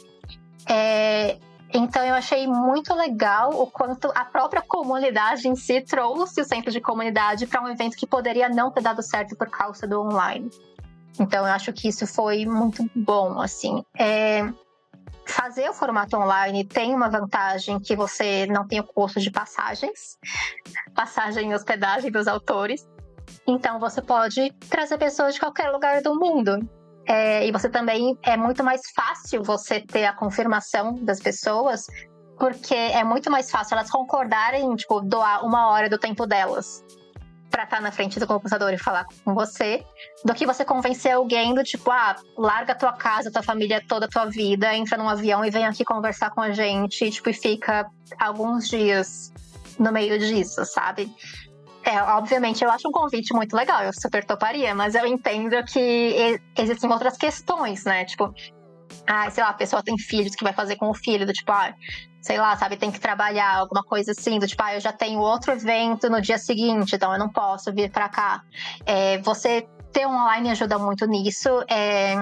É, então eu achei muito legal o quanto a própria comunidade em si trouxe o centro de comunidade para um evento que poderia não ter dado certo por causa do online. Então, eu acho que isso foi muito bom, assim. É, fazer o formato online tem uma vantagem que você não tem o custo de passagens, passagem e hospedagem dos autores. Então, você pode trazer pessoas de qualquer lugar do mundo. É, e você também é muito mais fácil você ter a confirmação das pessoas, porque é muito mais fácil elas concordarem, tipo, doar uma hora do tempo delas para estar tá na frente do computador e falar com você, do que você convencer alguém do tipo, ah, larga tua casa, tua família, toda a tua vida, entra num avião e vem aqui conversar com a gente, tipo, e fica alguns dias no meio disso, sabe? É, obviamente eu acho um convite muito legal, eu super toparia, mas eu entendo que existem outras questões, né? Tipo, ah, sei lá, a pessoa tem filhos, que vai fazer com o filho? Do tipo, ah, sei lá, sabe, tem que trabalhar, alguma coisa assim, do tipo, ah, eu já tenho outro evento no dia seguinte, então eu não posso vir para cá. É, você ter online ajuda muito nisso, é,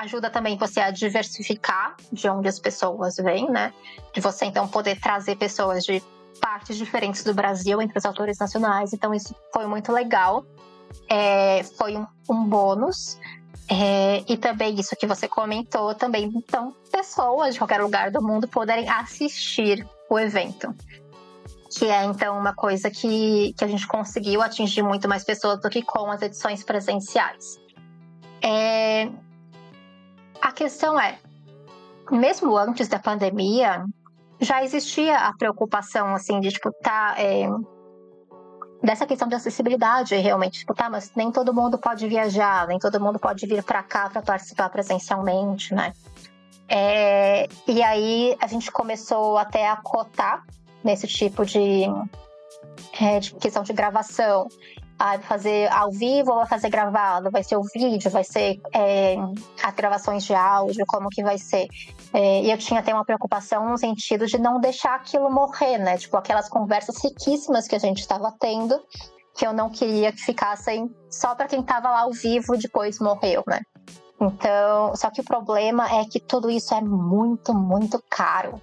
ajuda também você a diversificar de onde as pessoas vêm, né? De você então poder trazer pessoas de partes diferentes do Brasil entre os autores nacionais, então isso foi muito legal. É, foi um, um bônus. É, e também isso que você comentou também, então, pessoas de qualquer lugar do mundo poderem assistir o evento. Que é, então, uma coisa que, que a gente conseguiu atingir muito mais pessoas do que com as edições presenciais. É, a questão é, mesmo antes da pandemia, já existia a preocupação, assim, de, tipo, tá... É, dessa questão de acessibilidade, realmente. Tipo, tá, mas nem todo mundo pode viajar, nem todo mundo pode vir para cá para participar presencialmente, né? É, e aí a gente começou até a cotar nesse tipo de, é, de questão de gravação. Ah, vai fazer ao vivo ou vai fazer gravado? Vai ser o vídeo? Vai ser é, as gravações de áudio? Como que vai ser? É, e eu tinha até uma preocupação no sentido de não deixar aquilo morrer, né? Tipo, aquelas conversas riquíssimas que a gente estava tendo, que eu não queria que ficassem só para quem estava lá ao vivo depois morreu, né? Então, só que o problema é que tudo isso é muito, muito caro.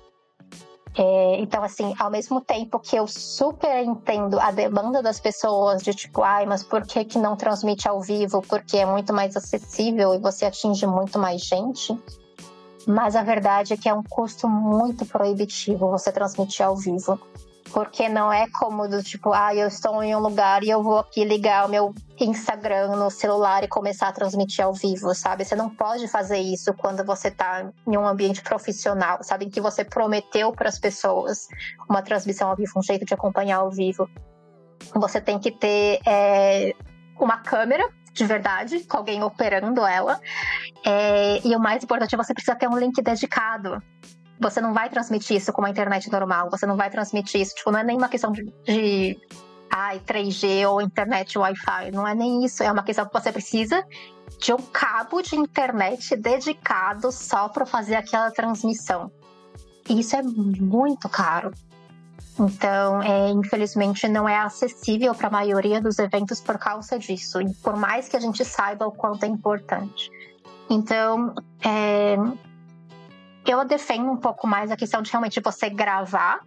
É, então, assim, ao mesmo tempo que eu super entendo a demanda das pessoas de tipo, ai, mas por que, que não transmite ao vivo? Porque é muito mais acessível e você atinge muito mais gente. Mas a verdade é que é um custo muito proibitivo você transmitir ao vivo porque não é como do tipo, ah, eu estou em um lugar e eu vou aqui ligar o meu Instagram no celular e começar a transmitir ao vivo, sabe? Você não pode fazer isso quando você está em um ambiente profissional, sabe? Em que você prometeu para as pessoas uma transmissão ao vivo, um jeito de acompanhar ao vivo. Você tem que ter é, uma câmera de verdade, com alguém operando ela. É, e o mais importante é você precisa ter um link dedicado você não vai transmitir isso com uma internet normal, você não vai transmitir isso, tipo, não é nem uma questão de, de ai, 3G ou internet Wi-Fi, não é nem isso, é uma questão que você precisa de um cabo de internet dedicado só para fazer aquela transmissão. E isso é muito caro. Então, é, infelizmente, não é acessível para a maioria dos eventos por causa disso, por mais que a gente saiba o quanto é importante. Então, é, eu defendo um pouco mais a questão de realmente você gravar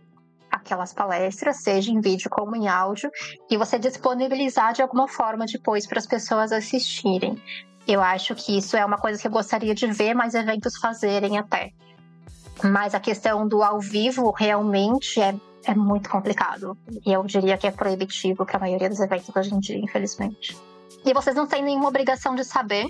aquelas palestras, seja em vídeo como em áudio, e você disponibilizar de alguma forma depois para as pessoas assistirem. Eu acho que isso é uma coisa que eu gostaria de ver mais eventos fazerem até. Mas a questão do ao vivo realmente é, é muito complicado. E eu diria que é proibitivo para a maioria dos eventos hoje em dia, infelizmente. E vocês não têm nenhuma obrigação de saber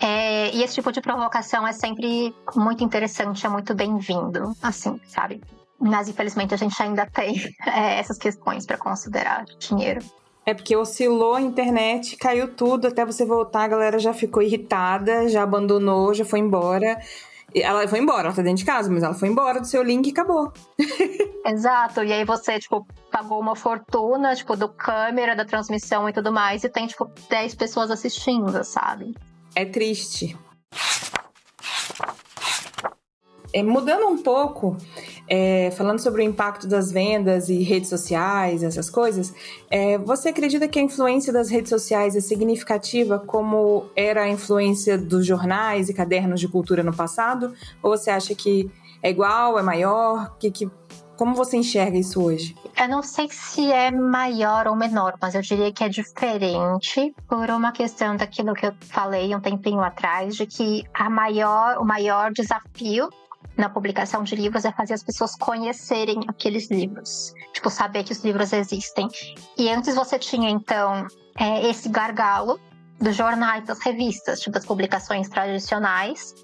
é, e esse tipo de provocação é sempre muito interessante, é muito bem-vindo, assim, sabe? Mas infelizmente a gente ainda tem (laughs) é, essas questões para considerar dinheiro. É porque oscilou a internet, caiu tudo, até você voltar, a galera já ficou irritada, já abandonou, já foi embora. Ela foi embora, ela tá dentro de casa, mas ela foi embora do seu link e acabou. (laughs) Exato, e aí você, tipo, pagou uma fortuna, tipo, do câmera, da transmissão e tudo mais, e tem, tipo, 10 pessoas assistindo, sabe? É triste. É, mudando um pouco, é, falando sobre o impacto das vendas e redes sociais, essas coisas, é, você acredita que a influência das redes sociais é significativa como era a influência dos jornais e cadernos de cultura no passado? Ou você acha que é igual, é maior? Que, que, como você enxerga isso hoje? Eu não sei se é maior ou menor, mas eu diria que é diferente por uma questão daquilo que eu falei um tempinho atrás, de que a maior, o maior desafio na publicação de livros é fazer as pessoas conhecerem aqueles livros. Tipo, saber que os livros existem. E antes você tinha, então, é, esse gargalo dos jornais, das revistas, tipo, publicações tradicionais,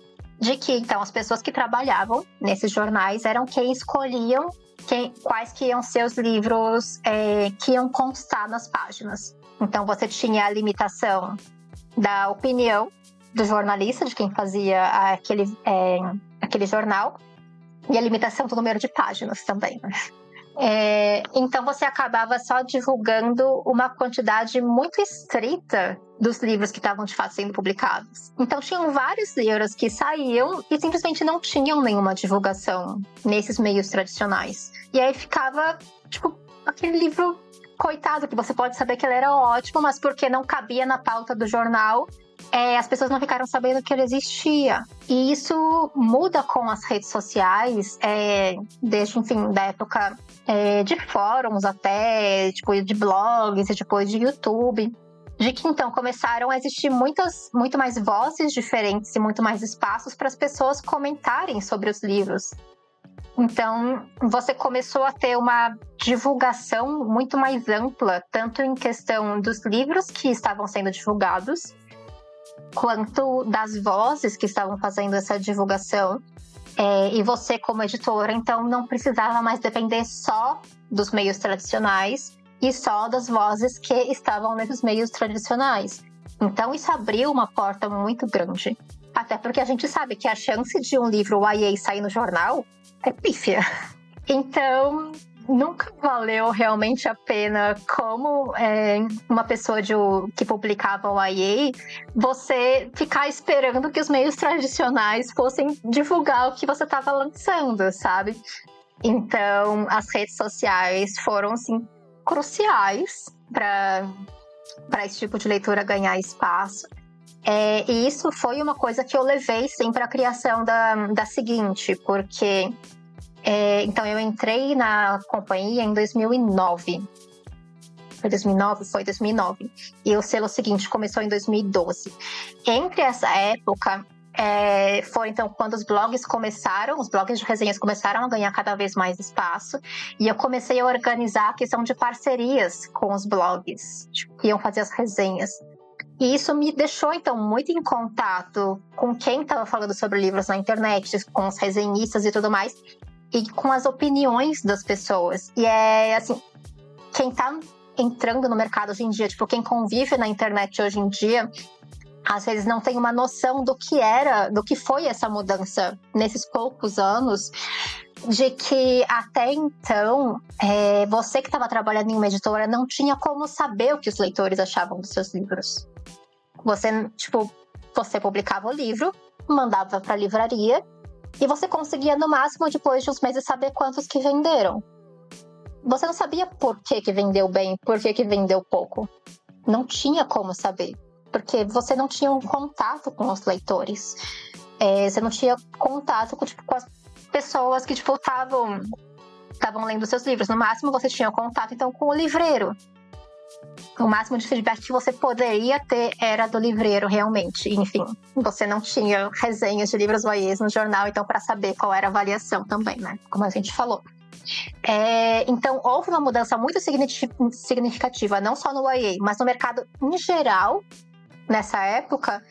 de que, então, as pessoas que trabalhavam nesses jornais eram quem escolhiam quem, quais que iam ser os livros é, que iam constar nas páginas. Então você tinha a limitação da opinião do jornalista, de quem fazia aquele, é, aquele jornal, e a limitação do número de páginas também. Né? É, então você acabava só divulgando uma quantidade muito estrita dos livros que estavam de fato sendo publicados. Então tinham vários livros que saíam e simplesmente não tinham nenhuma divulgação nesses meios tradicionais. E aí ficava, tipo, aquele livro coitado, que você pode saber que ele era ótimo, mas porque não cabia na pauta do jornal, é, as pessoas não ficaram sabendo que ele existia. E isso muda com as redes sociais, é, desde, enfim, da época é, de fóruns até, tipo, de blogs e depois de YouTube. De que então começaram a existir muitas, muito mais vozes diferentes e muito mais espaços para as pessoas comentarem sobre os livros. Então, você começou a ter uma divulgação muito mais ampla, tanto em questão dos livros que estavam sendo divulgados, quanto das vozes que estavam fazendo essa divulgação. É, e você, como editora, então não precisava mais depender só dos meios tradicionais e só das vozes que estavam nesses meios tradicionais. Então, isso abriu uma porta muito grande. Até porque a gente sabe que a chance de um livro YA sair no jornal é pífia. (laughs) Então, nunca valeu realmente a pena, como é, uma pessoa de, que publicava o YA, você ficar esperando que os meios tradicionais fossem divulgar o que você estava lançando, sabe? Então, as redes sociais foram, assim, cruciais para esse tipo de leitura ganhar espaço. É, e isso foi uma coisa que eu levei sempre à criação da, da seguinte, porque É, então, eu entrei na companhia em 2009. Foi 2009? Foi 2009. E o selo seguinte começou em 2012. Entre essa época, é, foi então quando os blogs começaram, os blogs de resenhas começaram a ganhar cada vez mais espaço, e eu comecei a organizar a questão de parcerias com os blogs que iam fazer as resenhas. E isso me deixou, então, muito em contato com quem estava falando sobre livros na internet, com os resenhistas e tudo mais, e com as opiniões das pessoas. E é assim, quem está entrando no mercado hoje em dia, tipo, quem convive na internet hoje em dia, às vezes não tem uma noção do que era, do que foi essa mudança nesses poucos anos, de que até então é, você que estava trabalhando em uma editora não tinha como saber o que os leitores achavam dos seus livros. Você, tipo, você publicava o livro, mandava para a livraria e você conseguia no máximo depois de uns meses saber quantos que venderam. Você não sabia por que, que vendeu bem, por que, que vendeu pouco. Não tinha como saber porque você não tinha um contato com os leitores. É, você não tinha contato com, tipo, com as pessoas que tipo estavam estavam lendo seus livros. No máximo você tinha contato então com o livreiro. O máximo de feedback que você poderia ter era do livreiro, realmente. Enfim, você não tinha resenhas de livros YAs no jornal, então, para saber qual era a avaliação também, né? Como a gente falou. É, então, houve uma mudança muito significativa, não só no YA, mas no mercado em geral, nessa época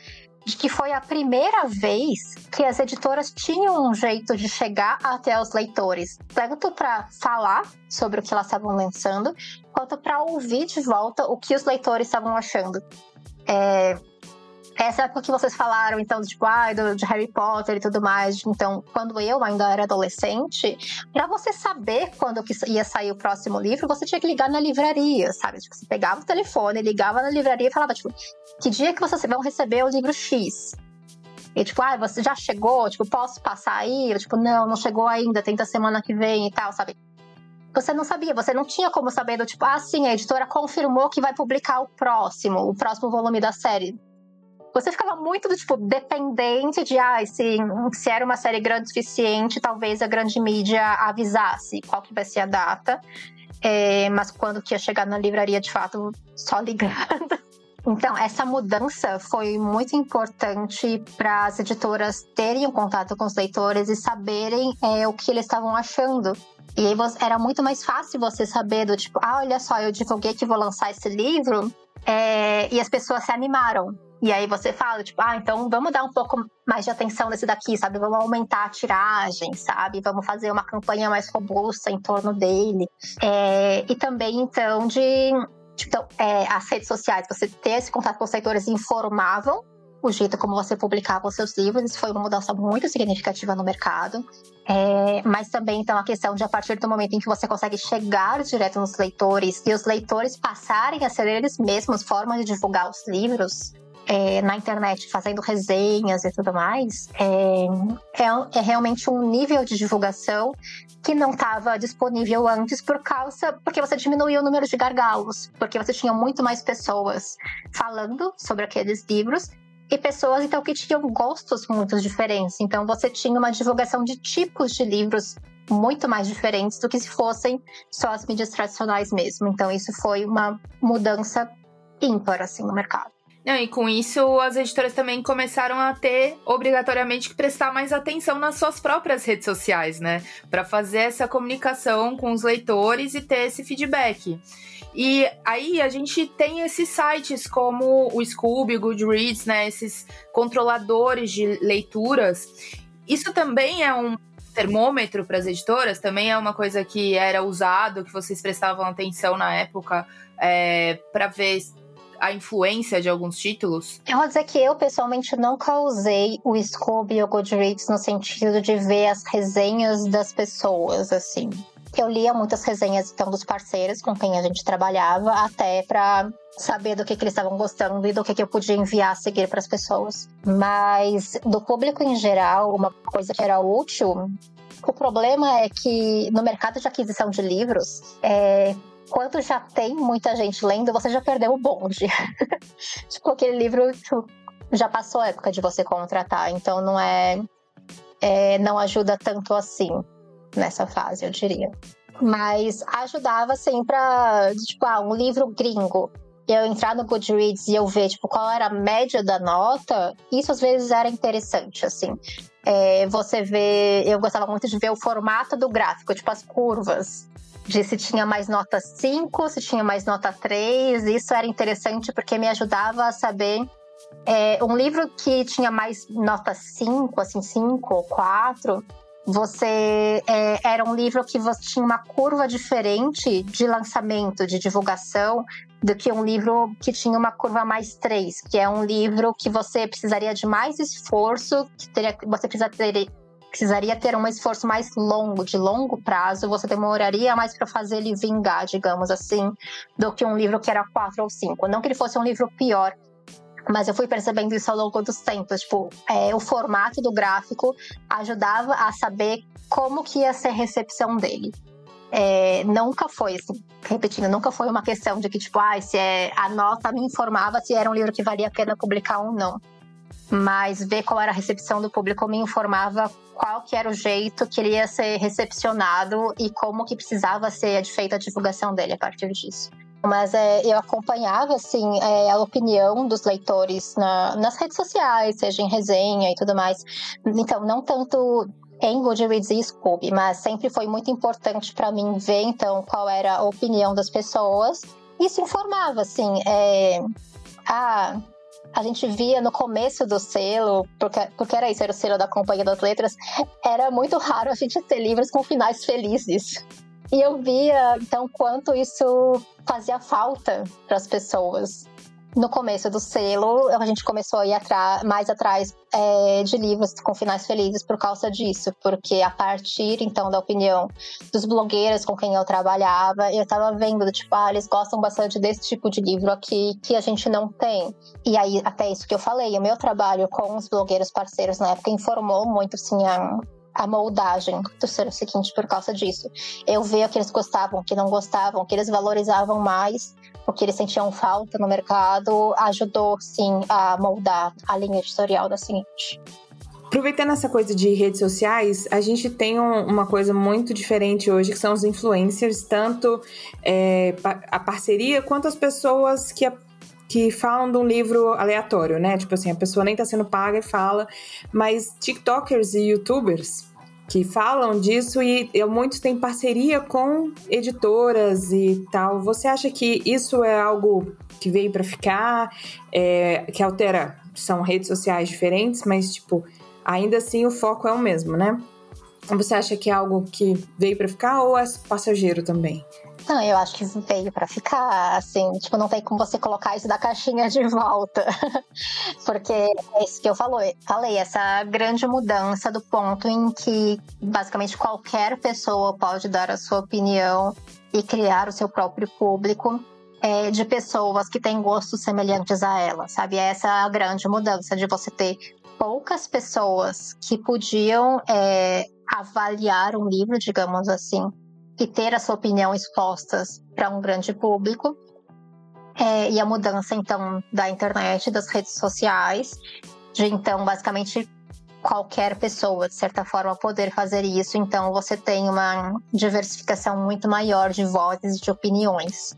de que foi a primeira vez que as editoras tinham um jeito de chegar até os leitores, tanto para falar sobre o que elas estavam lançando, quanto para ouvir de volta o que os leitores estavam achando. É, essa época que vocês falaram, então, tipo, ah, do, de Harry Potter e tudo mais. Então, quando eu ainda era adolescente, para você saber quando ia sair o próximo livro, você tinha que ligar na livraria, sabe? Tipo, você pegava o telefone, ligava na livraria e falava, tipo, que dia que vocês vão receber o livro X? E tipo, ah, você já chegou? Tipo, posso passar aí? Eu, tipo, não, não chegou ainda, tenta semana que vem e tal, sabe? Você não sabia, você não tinha como saber do tipo, ah, sim, a editora confirmou que vai publicar o próximo, o próximo volume da série você ficava muito do tipo dependente de ah, se, se era uma série grande o suficiente, talvez a grande mídia avisasse qual que vai ser a data. É, mas quando que ia chegar na livraria, de fato, só ligando. (laughs) Então, essa mudança foi muito importante para as editoras terem um contato com os leitores e saberem é, o que eles estavam achando. E aí era muito mais fácil você saber do tipo, ah, olha só, eu divulguei que vou lançar esse livro, é, e as pessoas se animaram. E aí você fala, tipo, ah, então vamos dar um pouco mais de atenção nesse daqui, sabe? Vamos aumentar a tiragem, sabe? Vamos fazer uma campanha mais robusta em torno dele. É, e também, então, de. Então, é, as redes sociais, você ter esse contato com os leitores informavam o jeito como você publicava os seus livros. Isso foi uma mudança muito significativa no mercado. É, mas também, então, a questão de a partir do momento em que você consegue chegar direto nos leitores e os leitores passarem a ser eles mesmos formas de divulgar os livros, é, na internet fazendo resenhas e tudo mais, é, é, é realmente um nível de divulgação que não estava disponível antes por causa porque você diminuiu o número de gargalos, porque você tinha muito mais pessoas falando sobre aqueles livros e pessoas então que tinham gostos muito diferentes. Então você tinha uma divulgação de tipos de livros muito mais diferentes do que se fossem só as mídias tradicionais mesmo. Então isso foi uma mudança ímpar assim no mercado. Não, e com isso as editoras também começaram a ter obrigatoriamente que prestar mais atenção nas suas próprias redes sociais, né? Para fazer essa comunicação com os leitores e ter esse feedback. E aí a gente tem esses sites como o Scooby, o Goodreads, né? Esses controladores de leituras. Isso também é um termômetro para as editoras, também é uma coisa que era usado, que vocês prestavam atenção na época é, para ver a influência de alguns títulos? Eu vou dizer que eu, pessoalmente, nunca usei o Scooby ou Goodreads no sentido de ver as resenhas das pessoas, assim. Eu lia muitas resenhas, então, dos parceiros com quem a gente trabalhava, até para saber do que, que eles estavam gostando e do que, que eu podia enviar a seguir para as pessoas. Mas, do público em geral, uma coisa que era útil o problema é que no mercado de aquisição de livros, é, quando já tem muita gente lendo, você já perdeu o bonde. (laughs) tipo, aquele livro já passou a época de você contratar, então não é, é não ajuda tanto assim. nessa fase, eu diria. Mas ajudava assim para, tipo, ah, um livro gringo. Eu entrar no Goodreads e eu ver, tipo, qual era a média da nota, isso às vezes era interessante, assim. É, você vê, eu gostava muito de ver o formato do gráfico, tipo, as curvas de se tinha mais nota 5, se tinha mais nota 3. Isso era interessante porque me ajudava a saber. É, um livro que tinha mais nota 5, assim, 5 ou 4, você é, era um livro que você tinha uma curva diferente de lançamento, de divulgação, do que um livro que tinha uma curva mais 3, que é um livro que você precisaria de mais esforço, que teria, você precisa ter, precisaria ter um esforço mais longo, de longo prazo, você demoraria mais para fazer ele vingar, digamos assim, do que um livro que era quatro ou cinco. Não que ele fosse um livro pior, mas eu fui percebendo isso ao longo dos tempos. Tipo, é, o formato do gráfico ajudava a saber como que ia ser a recepção dele. É, nunca foi, assim, repetindo, nunca foi uma questão de que, tipo, ah, se é, a nota me informava se era um livro que valia a pena publicar ou não mas ver qual era a recepção do público me informava qual que era o jeito que ele ia ser recepcionado e como que precisava ser feita a divulgação dele a partir disso. Mas é, eu acompanhava, assim, é, a opinião dos leitores na, nas redes sociais, seja em resenha e tudo mais. Então, não tanto em Goodreads e Scooby, mas sempre foi muito importante para mim ver, então, qual era a opinião das pessoas. Se informava, assim, é... Ah, a gente via no começo do selo, porque, porque era isso, era o selo da Companhia das Letras, era muito raro a gente ter livros com finais felizes. E eu via, então, quanto isso fazia falta para as pessoas no começo do selo, a gente começou a ir mais atrás é, de livros com finais felizes por causa disso, porque a partir então da opinião dos blogueiros com quem eu trabalhava, eu estava vendo, tipo, ah, eles gostam bastante desse tipo de livro aqui que a gente não tem. E aí, até isso que eu falei, o meu trabalho com os blogueiros parceiros na época informou muito, assim, a, a moldagem do ser seguinte por causa disso. Eu via que eles gostavam, que não gostavam, que eles valorizavam mais o que eles sentiam falta no mercado ajudou, sim, a moldar a linha editorial da seguinte. Aproveitando essa coisa de redes sociais, a gente tem um, uma coisa muito diferente hoje, que são os influencers, tanto é, a parceria quanto as pessoas que, que falam de um livro aleatório, né? Tipo assim, a pessoa nem tá sendo paga e fala, mas TikTokers e YouTubers que falam disso e muitos têm parceria com editoras e tal. Você acha que isso é algo que veio para ficar, é, que altera? São redes sociais diferentes, mas tipo, ainda assim o foco é o mesmo, né? Você acha que é algo que veio para ficar ou é passageiro também? Não, eu acho que veio para ficar, assim, tipo, não tem como você colocar isso da caixinha de volta. (laughs) Porque é isso que eu falei, falei, essa grande mudança do ponto em que basicamente qualquer pessoa pode dar a sua opinião e criar o seu próprio público é, de pessoas que têm gostos semelhantes a ela, sabe? Essa é grande mudança de você ter poucas pessoas que podiam é, avaliar um livro, digamos assim, e ter a sua opinião expostas para um grande público. É, e a mudança, então, da internet, das redes sociais, de então, basicamente, qualquer pessoa, de certa forma, poder fazer isso. Então, você tem uma diversificação muito maior de vozes, de opiniões.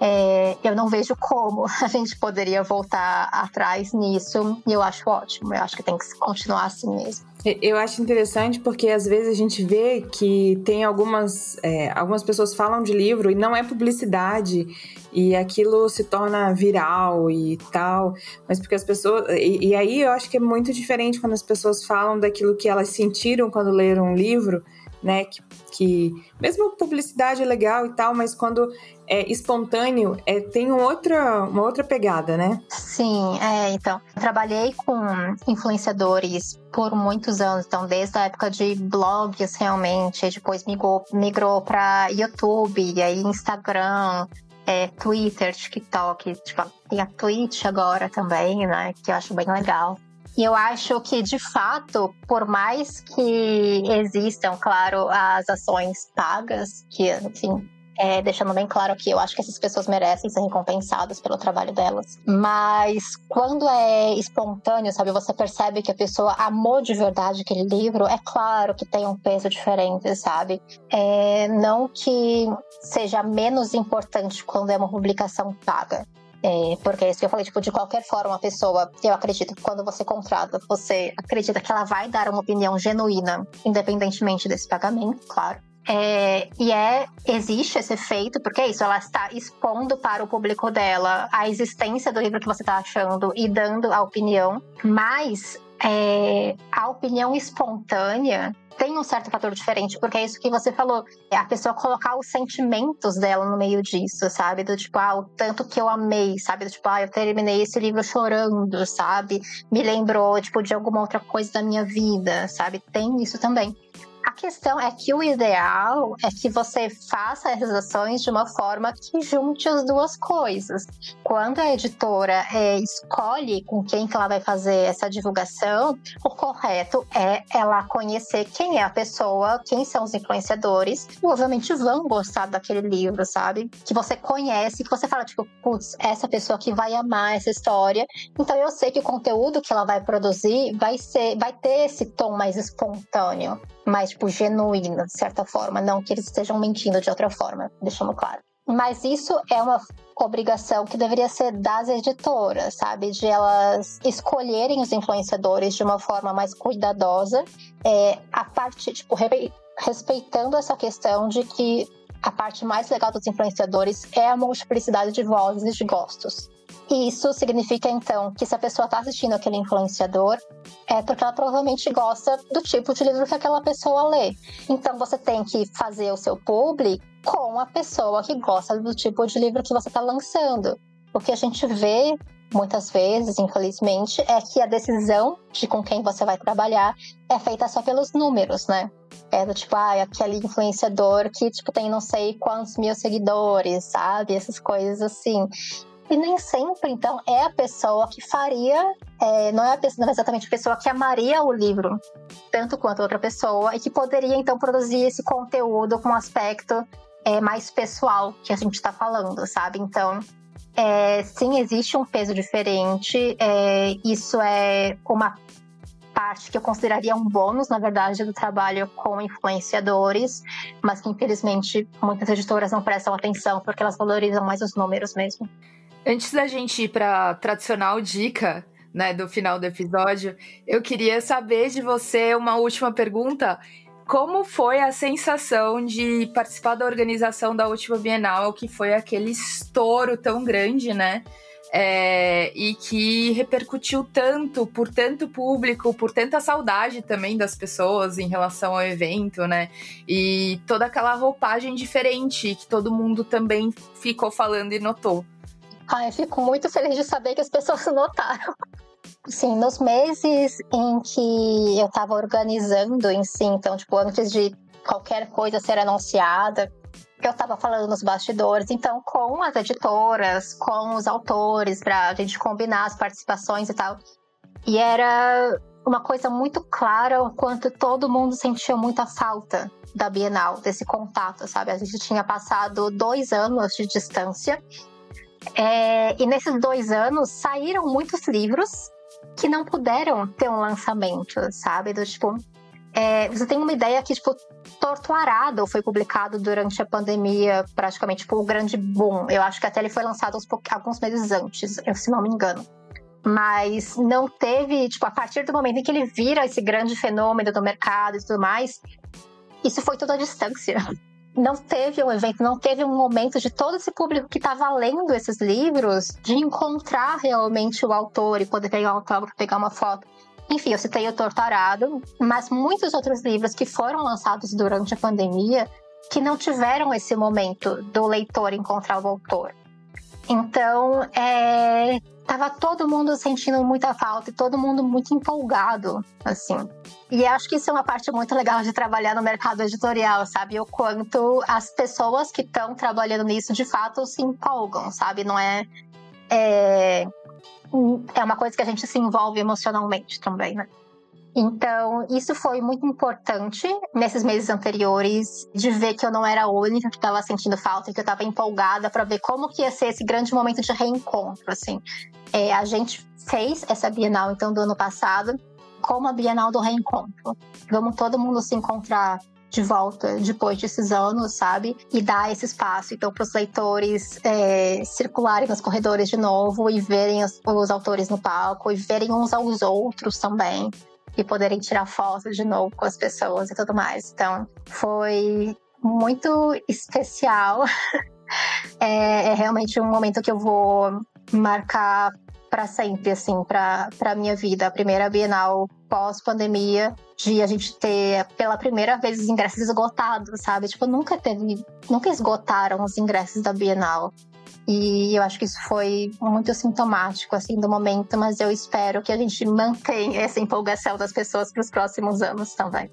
É, eu não vejo como (laughs) a gente poderia voltar atrás nisso, e eu acho ótimo. Eu acho que tem que continuar assim mesmo. Eu acho interessante porque às vezes a gente vê que tem algumas, é, algumas pessoas falam de livro e não é publicidade e aquilo se torna viral e tal, mas porque as pessoas. E, e aí eu acho que é muito diferente quando as pessoas falam daquilo que elas sentiram quando leram um livro né? Que, que mesmo publicidade é legal e tal, mas quando é espontâneo, é, tem um outra, uma outra pegada, né? Sim, é, então. Trabalhei com influenciadores por muitos anos, então, desde a época de blogs, realmente, depois migrou, migrou para YouTube, e aí Instagram, é, Twitter, TikTok, tipo, tem a Twitch agora também, né? Que eu acho bem legal. E eu acho que, de fato, por mais que existam, claro, as ações pagas, que, enfim, É, deixando bem claro aqui, eu acho que essas pessoas merecem ser recompensadas pelo trabalho delas. Mas quando é espontâneo, sabe, você percebe que a pessoa amou de verdade aquele livro, é claro que tem um peso diferente, sabe? É, não que seja menos importante quando é uma publicação paga. É, porque é isso que eu falei, tipo, de qualquer forma, a pessoa, eu acredito que quando você contrata, você acredita que ela vai dar uma opinião genuína, independentemente desse pagamento, claro. É, e é existe esse efeito, porque é isso, ela está expondo para o público dela a existência do livro que você está achando e dando a opinião, mas é, a opinião espontânea tem um certo fator diferente, porque é isso que você falou. É a pessoa colocar os sentimentos dela no meio disso, sabe? Do tipo, ah, o tanto que eu amei, sabe? Do tipo, ah, eu terminei esse livro chorando, sabe? Me lembrou, tipo, de alguma outra coisa da minha vida, sabe? Tem isso também. A questão é que o ideal é que você faça essas ações de uma forma que junte as duas coisas. Quando a editora é, escolhe com quem que ela vai fazer essa divulgação, o correto é ela conhecer quem é a pessoa, quem são os influenciadores, e obviamente vão gostar daquele livro, sabe? Que você conhece, que você fala, tipo, putz, essa pessoa que vai amar essa história. Então eu sei que o conteúdo que ela vai produzir vai ser, vai ter esse tom mais espontâneo mais, tipo, genuína, de certa forma. Não que eles estejam mentindo de outra forma, deixando claro. Mas isso é uma obrigação que deveria ser das editoras, sabe? De elas escolherem os influenciadores de uma forma mais cuidadosa, é, a parte, tipo, respeitando essa questão de que a parte mais legal dos influenciadores é a multiplicidade de vozes e de gostos. Isso significa, então, que se a pessoa está assistindo aquele influenciador, é porque ela provavelmente gosta do tipo de livro que aquela pessoa lê. Então, você tem que fazer o seu publi com a pessoa que gosta do tipo de livro que você está lançando. O que a gente vê muitas vezes, infelizmente, é que a decisão de com quem você vai trabalhar é feita só pelos números, né? É do tipo, ah, aquele influenciador que, tipo, tem não sei quantos mil seguidores, sabe? Essas coisas assim. E nem sempre, então, é a pessoa que faria, é, não é pessoa, não é exatamente a pessoa que amaria o livro, tanto quanto outra pessoa, e que poderia, então, produzir esse conteúdo com um aspecto é, mais pessoal que a gente está falando, sabe? Então, é, sim, existe um peso diferente, é, isso é uma parte que eu consideraria um bônus, na verdade, do trabalho com influenciadores, mas que infelizmente muitas editoras não prestam atenção porque elas valorizam mais os números mesmo. Antes da gente ir para tradicional dica, né, do final do episódio, eu queria saber de você uma última pergunta. Como foi a sensação de participar da organização da última Bienal, que foi aquele estouro tão grande, né? É, e que repercutiu tanto por tanto público, por tanta saudade também das pessoas em relação ao evento, né? E toda aquela roupagem diferente que todo mundo também ficou falando e notou. Ai, fico muito feliz de saber que as pessoas (laughs) notaram. Sim, nos meses em que eu estava organizando em si, então, tipo, antes de qualquer coisa ser anunciada, eu estava falando nos bastidores, então, com as editoras, com os autores, para a gente combinar as participações e tal. E era uma coisa muito clara o quanto todo mundo sentia muita falta da Bienal, desse contato, sabe? A gente tinha passado dois anos de distância é, e nesses dois anos saíram muitos livros que não puderam ter um lançamento, sabe? Do tipo. É, você tem uma ideia que, tipo, Torto Arado foi publicado durante a pandemia, praticamente, tipo, o grande boom. Eu acho que até ele foi lançado alguns meses antes, se não me engano. Mas não teve, tipo, a partir do momento em que ele vira esse grande fenômeno do mercado e tudo mais, isso foi tudo à distância não teve um evento, não teve um momento de todo esse público que estava lendo esses livros de encontrar realmente o autor e poder pegar um autógrafo, pegar uma foto. Enfim, eu citei o Torturado, mas muitos outros livros que foram lançados durante a pandemia que não tiveram esse momento do leitor encontrar o autor. Então, é, tava todo mundo sentindo muita falta e todo mundo muito empolgado, assim. E acho que isso é uma parte muito legal de trabalhar no mercado editorial, sabe? O quanto as pessoas que estão trabalhando nisso de fato se empolgam, sabe? Não é, é. É uma coisa que a gente se envolve emocionalmente também, né? Então, isso foi muito importante nesses meses anteriores, de ver que eu não era a única que estava sentindo falta, que eu estava empolgada para ver como que ia ser esse grande momento de reencontro, assim. É, a gente fez essa Bienal, então, do ano passado, como a Bienal do Reencontro. Vamos todo mundo se encontrar de volta depois desses anos, sabe? E dar esse espaço, então, para os leitores é, circularem nos corredores de novo e verem os, os, autores no palco e verem uns aos outros também. E poderem tirar fotos de novo com as pessoas e tudo mais. Então, foi muito especial. (laughs) é, é realmente um momento que eu vou marcar para sempre, assim, para a minha vida. A primeira Bienal pós-pandemia, de a gente ter pela primeira vez os ingressos esgotados, sabe? Tipo, nunca teve, nunca esgotaram os ingressos da Bienal. E eu acho que isso foi muito sintomático, assim, do momento, mas eu espero que a gente mantenha essa empolgação das pessoas para os próximos anos também.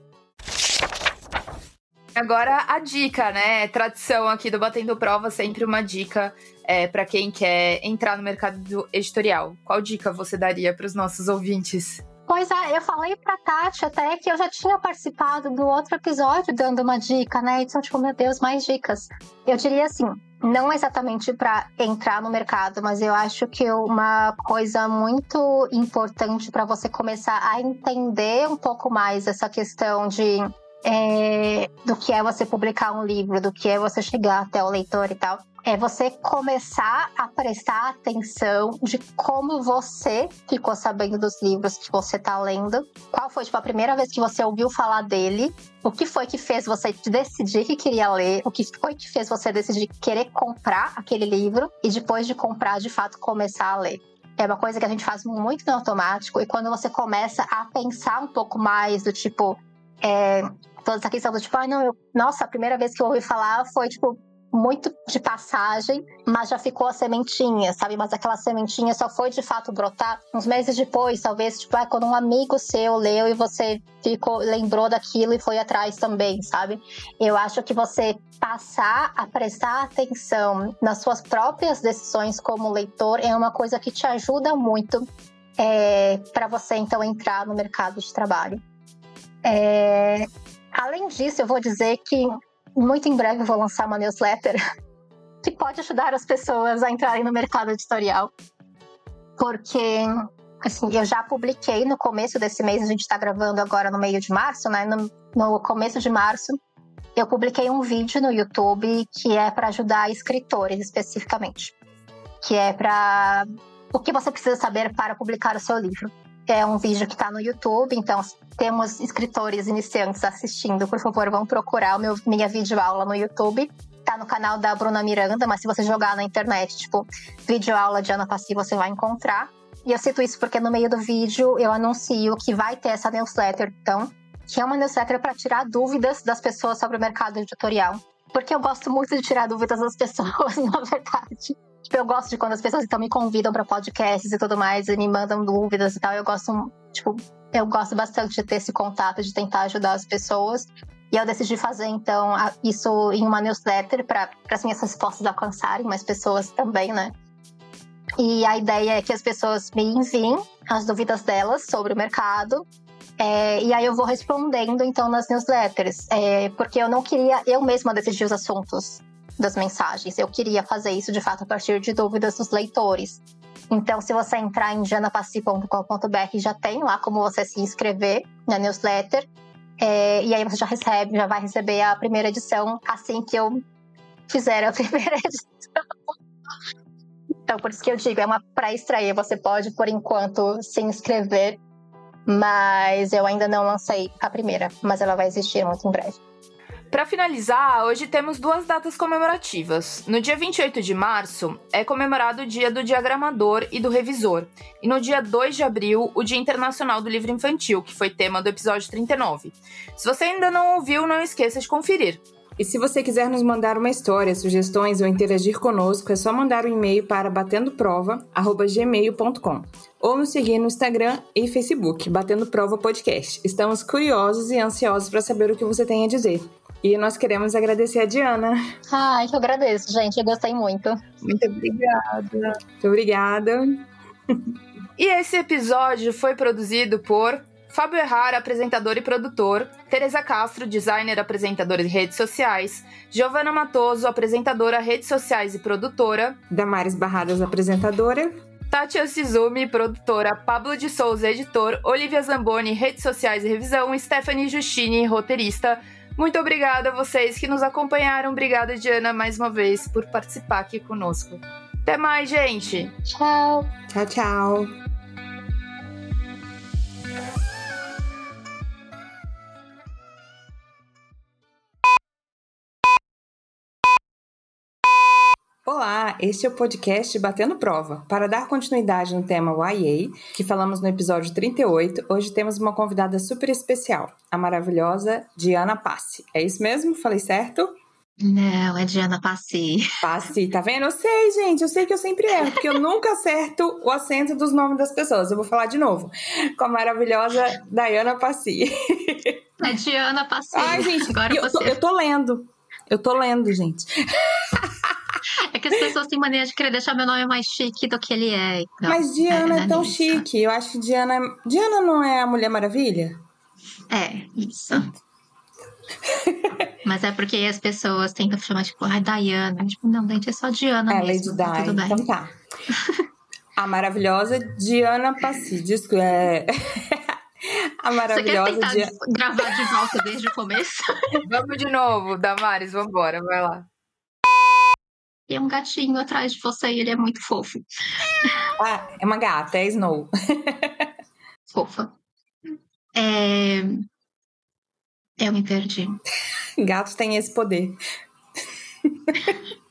Agora a dica, né? Tradição aqui do Batendo Prova, sempre uma dica é, para quem quer entrar no mercado editorial. Qual dica você daria para os nossos ouvintes? Pois é, eu falei pra Tati até que eu já tinha participado do outro episódio dando uma dica, né? Então, tipo, meu Deus, mais dicas. Eu diria assim, não exatamente para entrar no mercado, mas eu acho que uma coisa muito importante para você começar a entender um pouco mais essa questão de é, do que é você publicar um livro, do que é você chegar até o leitor e tal. É você começar a prestar atenção de como você ficou sabendo dos livros que você está lendo. Qual foi tipo, a primeira vez que você ouviu falar dele? O que foi que fez você decidir que queria ler? O que foi que fez você decidir querer comprar aquele livro? E depois de comprar, de fato, começar a ler. É uma coisa que a gente faz muito no automático. E quando você começa a pensar um pouco mais do tipo, é, toda essa questão do tipo, ah, não, eu, nossa, a primeira vez que eu ouvi falar foi, tipo, muito de passagem, mas já ficou a sementinha, sabe? Mas aquela sementinha só foi de fato brotar uns meses depois, talvez, tipo, ah, quando um amigo seu leu e você ficou, lembrou daquilo e foi atrás também, sabe? Eu acho que você passar a prestar atenção nas suas próprias decisões como leitor é uma coisa que te ajuda muito é, para você então entrar no mercado de trabalho. É, Além disso, eu vou dizer que muito em breve vou lançar uma newsletter (laughs) que pode ajudar as pessoas a entrarem no mercado editorial. Porque, assim, eu já publiquei no começo desse mês, a gente está gravando agora no meio de março, né? No, no começo de março, eu publiquei um vídeo no YouTube que é para ajudar escritores especificamente. Que é para o que você precisa saber para publicar o seu livro. É um vídeo que está no YouTube, então temos escritores iniciantes assistindo, por favor, vão procurar o meu, minha videoaula no YouTube. Tá no canal da Bruna Miranda, mas se você jogar na internet, tipo, videoaula de Ana Passi, você vai encontrar. E eu cito isso porque no meio do vídeo eu anuncio que vai ter essa newsletter, então, que é uma newsletter para tirar dúvidas das pessoas sobre o mercado editorial. Porque eu gosto muito de tirar dúvidas das pessoas, (laughs) na verdade. Tipo, eu gosto de quando as pessoas então me convidam para podcasts e tudo mais e me mandam dúvidas e tal. Eu gosto, tipo, eu gosto bastante de ter esse contato, de tentar ajudar as pessoas. E eu decidi fazer, então, isso em uma newsletter para as minhas respostas alcançarem mais pessoas também, né? E a ideia é que as pessoas me enviem as dúvidas delas sobre o mercado. É, e aí eu vou respondendo, então, nas newsletters. É, porque eu não queria eu mesma decidir os assuntos das mensagens. Eu queria fazer isso de fato a partir de dúvidas dos leitores. Então, se você entrar em janapassi.com.br, já tem lá como você se inscrever na newsletter. É, e aí você já recebe, já vai receber a primeira edição assim que eu fizer a (laughs) primeira edição. Então, por isso que eu digo, é uma pré-estreia. Você pode, por enquanto, se inscrever, mas eu ainda não lancei a primeira, mas ela vai existir muito em breve. Para finalizar, hoje temos duas datas comemorativas. No dia 28 de março é comemorado o Dia do Diagramador e do Revisor, e no dia 2 de abril, o Dia Internacional do Livro Infantil, que foi tema do episódio 39. Se você ainda não ouviu, não esqueça de conferir. E se você quiser nos mandar uma história, sugestões ou interagir conosco, é só mandar um e-mail para batendoprova@gmail.com ou nos seguir no Instagram e Facebook, Batendo Prova Podcast. Estamos curiosos e ansiosos para saber o que você tem a dizer. E nós queremos agradecer a Diana. Ai, que eu agradeço, gente. Eu gostei muito. Muito obrigada. Muito obrigada. (laughs) E esse episódio foi produzido por Fábio Errara, apresentador e produtor, Teresa Castro, designer, apresentadora de redes sociais, Giovana Matoso, apresentadora, redes sociais e produtora, Damares Barradas, apresentadora, Tati Oshizumi, produtora, Pablo de Souza, editor, Olivia Zamboni, redes sociais e revisão, Stephanie Justini, roteirista. Muito obrigada a vocês que nos acompanharam. Obrigada, Diana, mais uma vez, por participar aqui conosco. Até mais, gente! Tchau! Tchau, tchau! Olá, este é o podcast Batendo Prova. Para dar continuidade no tema YA, que falamos no episódio 38, hoje temos uma convidada super especial, a maravilhosa Diana Passi. É isso mesmo? Falei certo? Não, é Diana Passi. Passi, tá vendo? Eu sei, gente, eu sei que eu sempre erro, porque eu nunca acerto o acento dos nomes das pessoas. Eu vou falar de novo. Com a maravilhosa Diana Passi. É Diana Passi. Ai, gente, Agora eu, tô, eu tô lendo. Eu tô lendo, gente. É que as pessoas têm mania de querer deixar meu nome mais chique do que ele é. Então, Mas Diana é, é tão chique. Eu acho que Diana. Diana não é a Mulher Maravilha? É, isso. Mas é porque as pessoas tentam chamar, tipo, ai, Diana. Tipo, não, gente, é só Diana é, mesmo. Lady Di. Então tá. A maravilhosa Diana Passidisco é. (laughs) A maravilhosa Você quer tentar Diana... gravar de volta desde o começo? (laughs) vamos de novo, Damares, vambora, vai lá. Tem um gatinho atrás de você e ele é muito fofo. Ah, é uma gata, é Snow. (laughs) Fofa. É... Eu me perdi. Gatos têm esse poder. (laughs)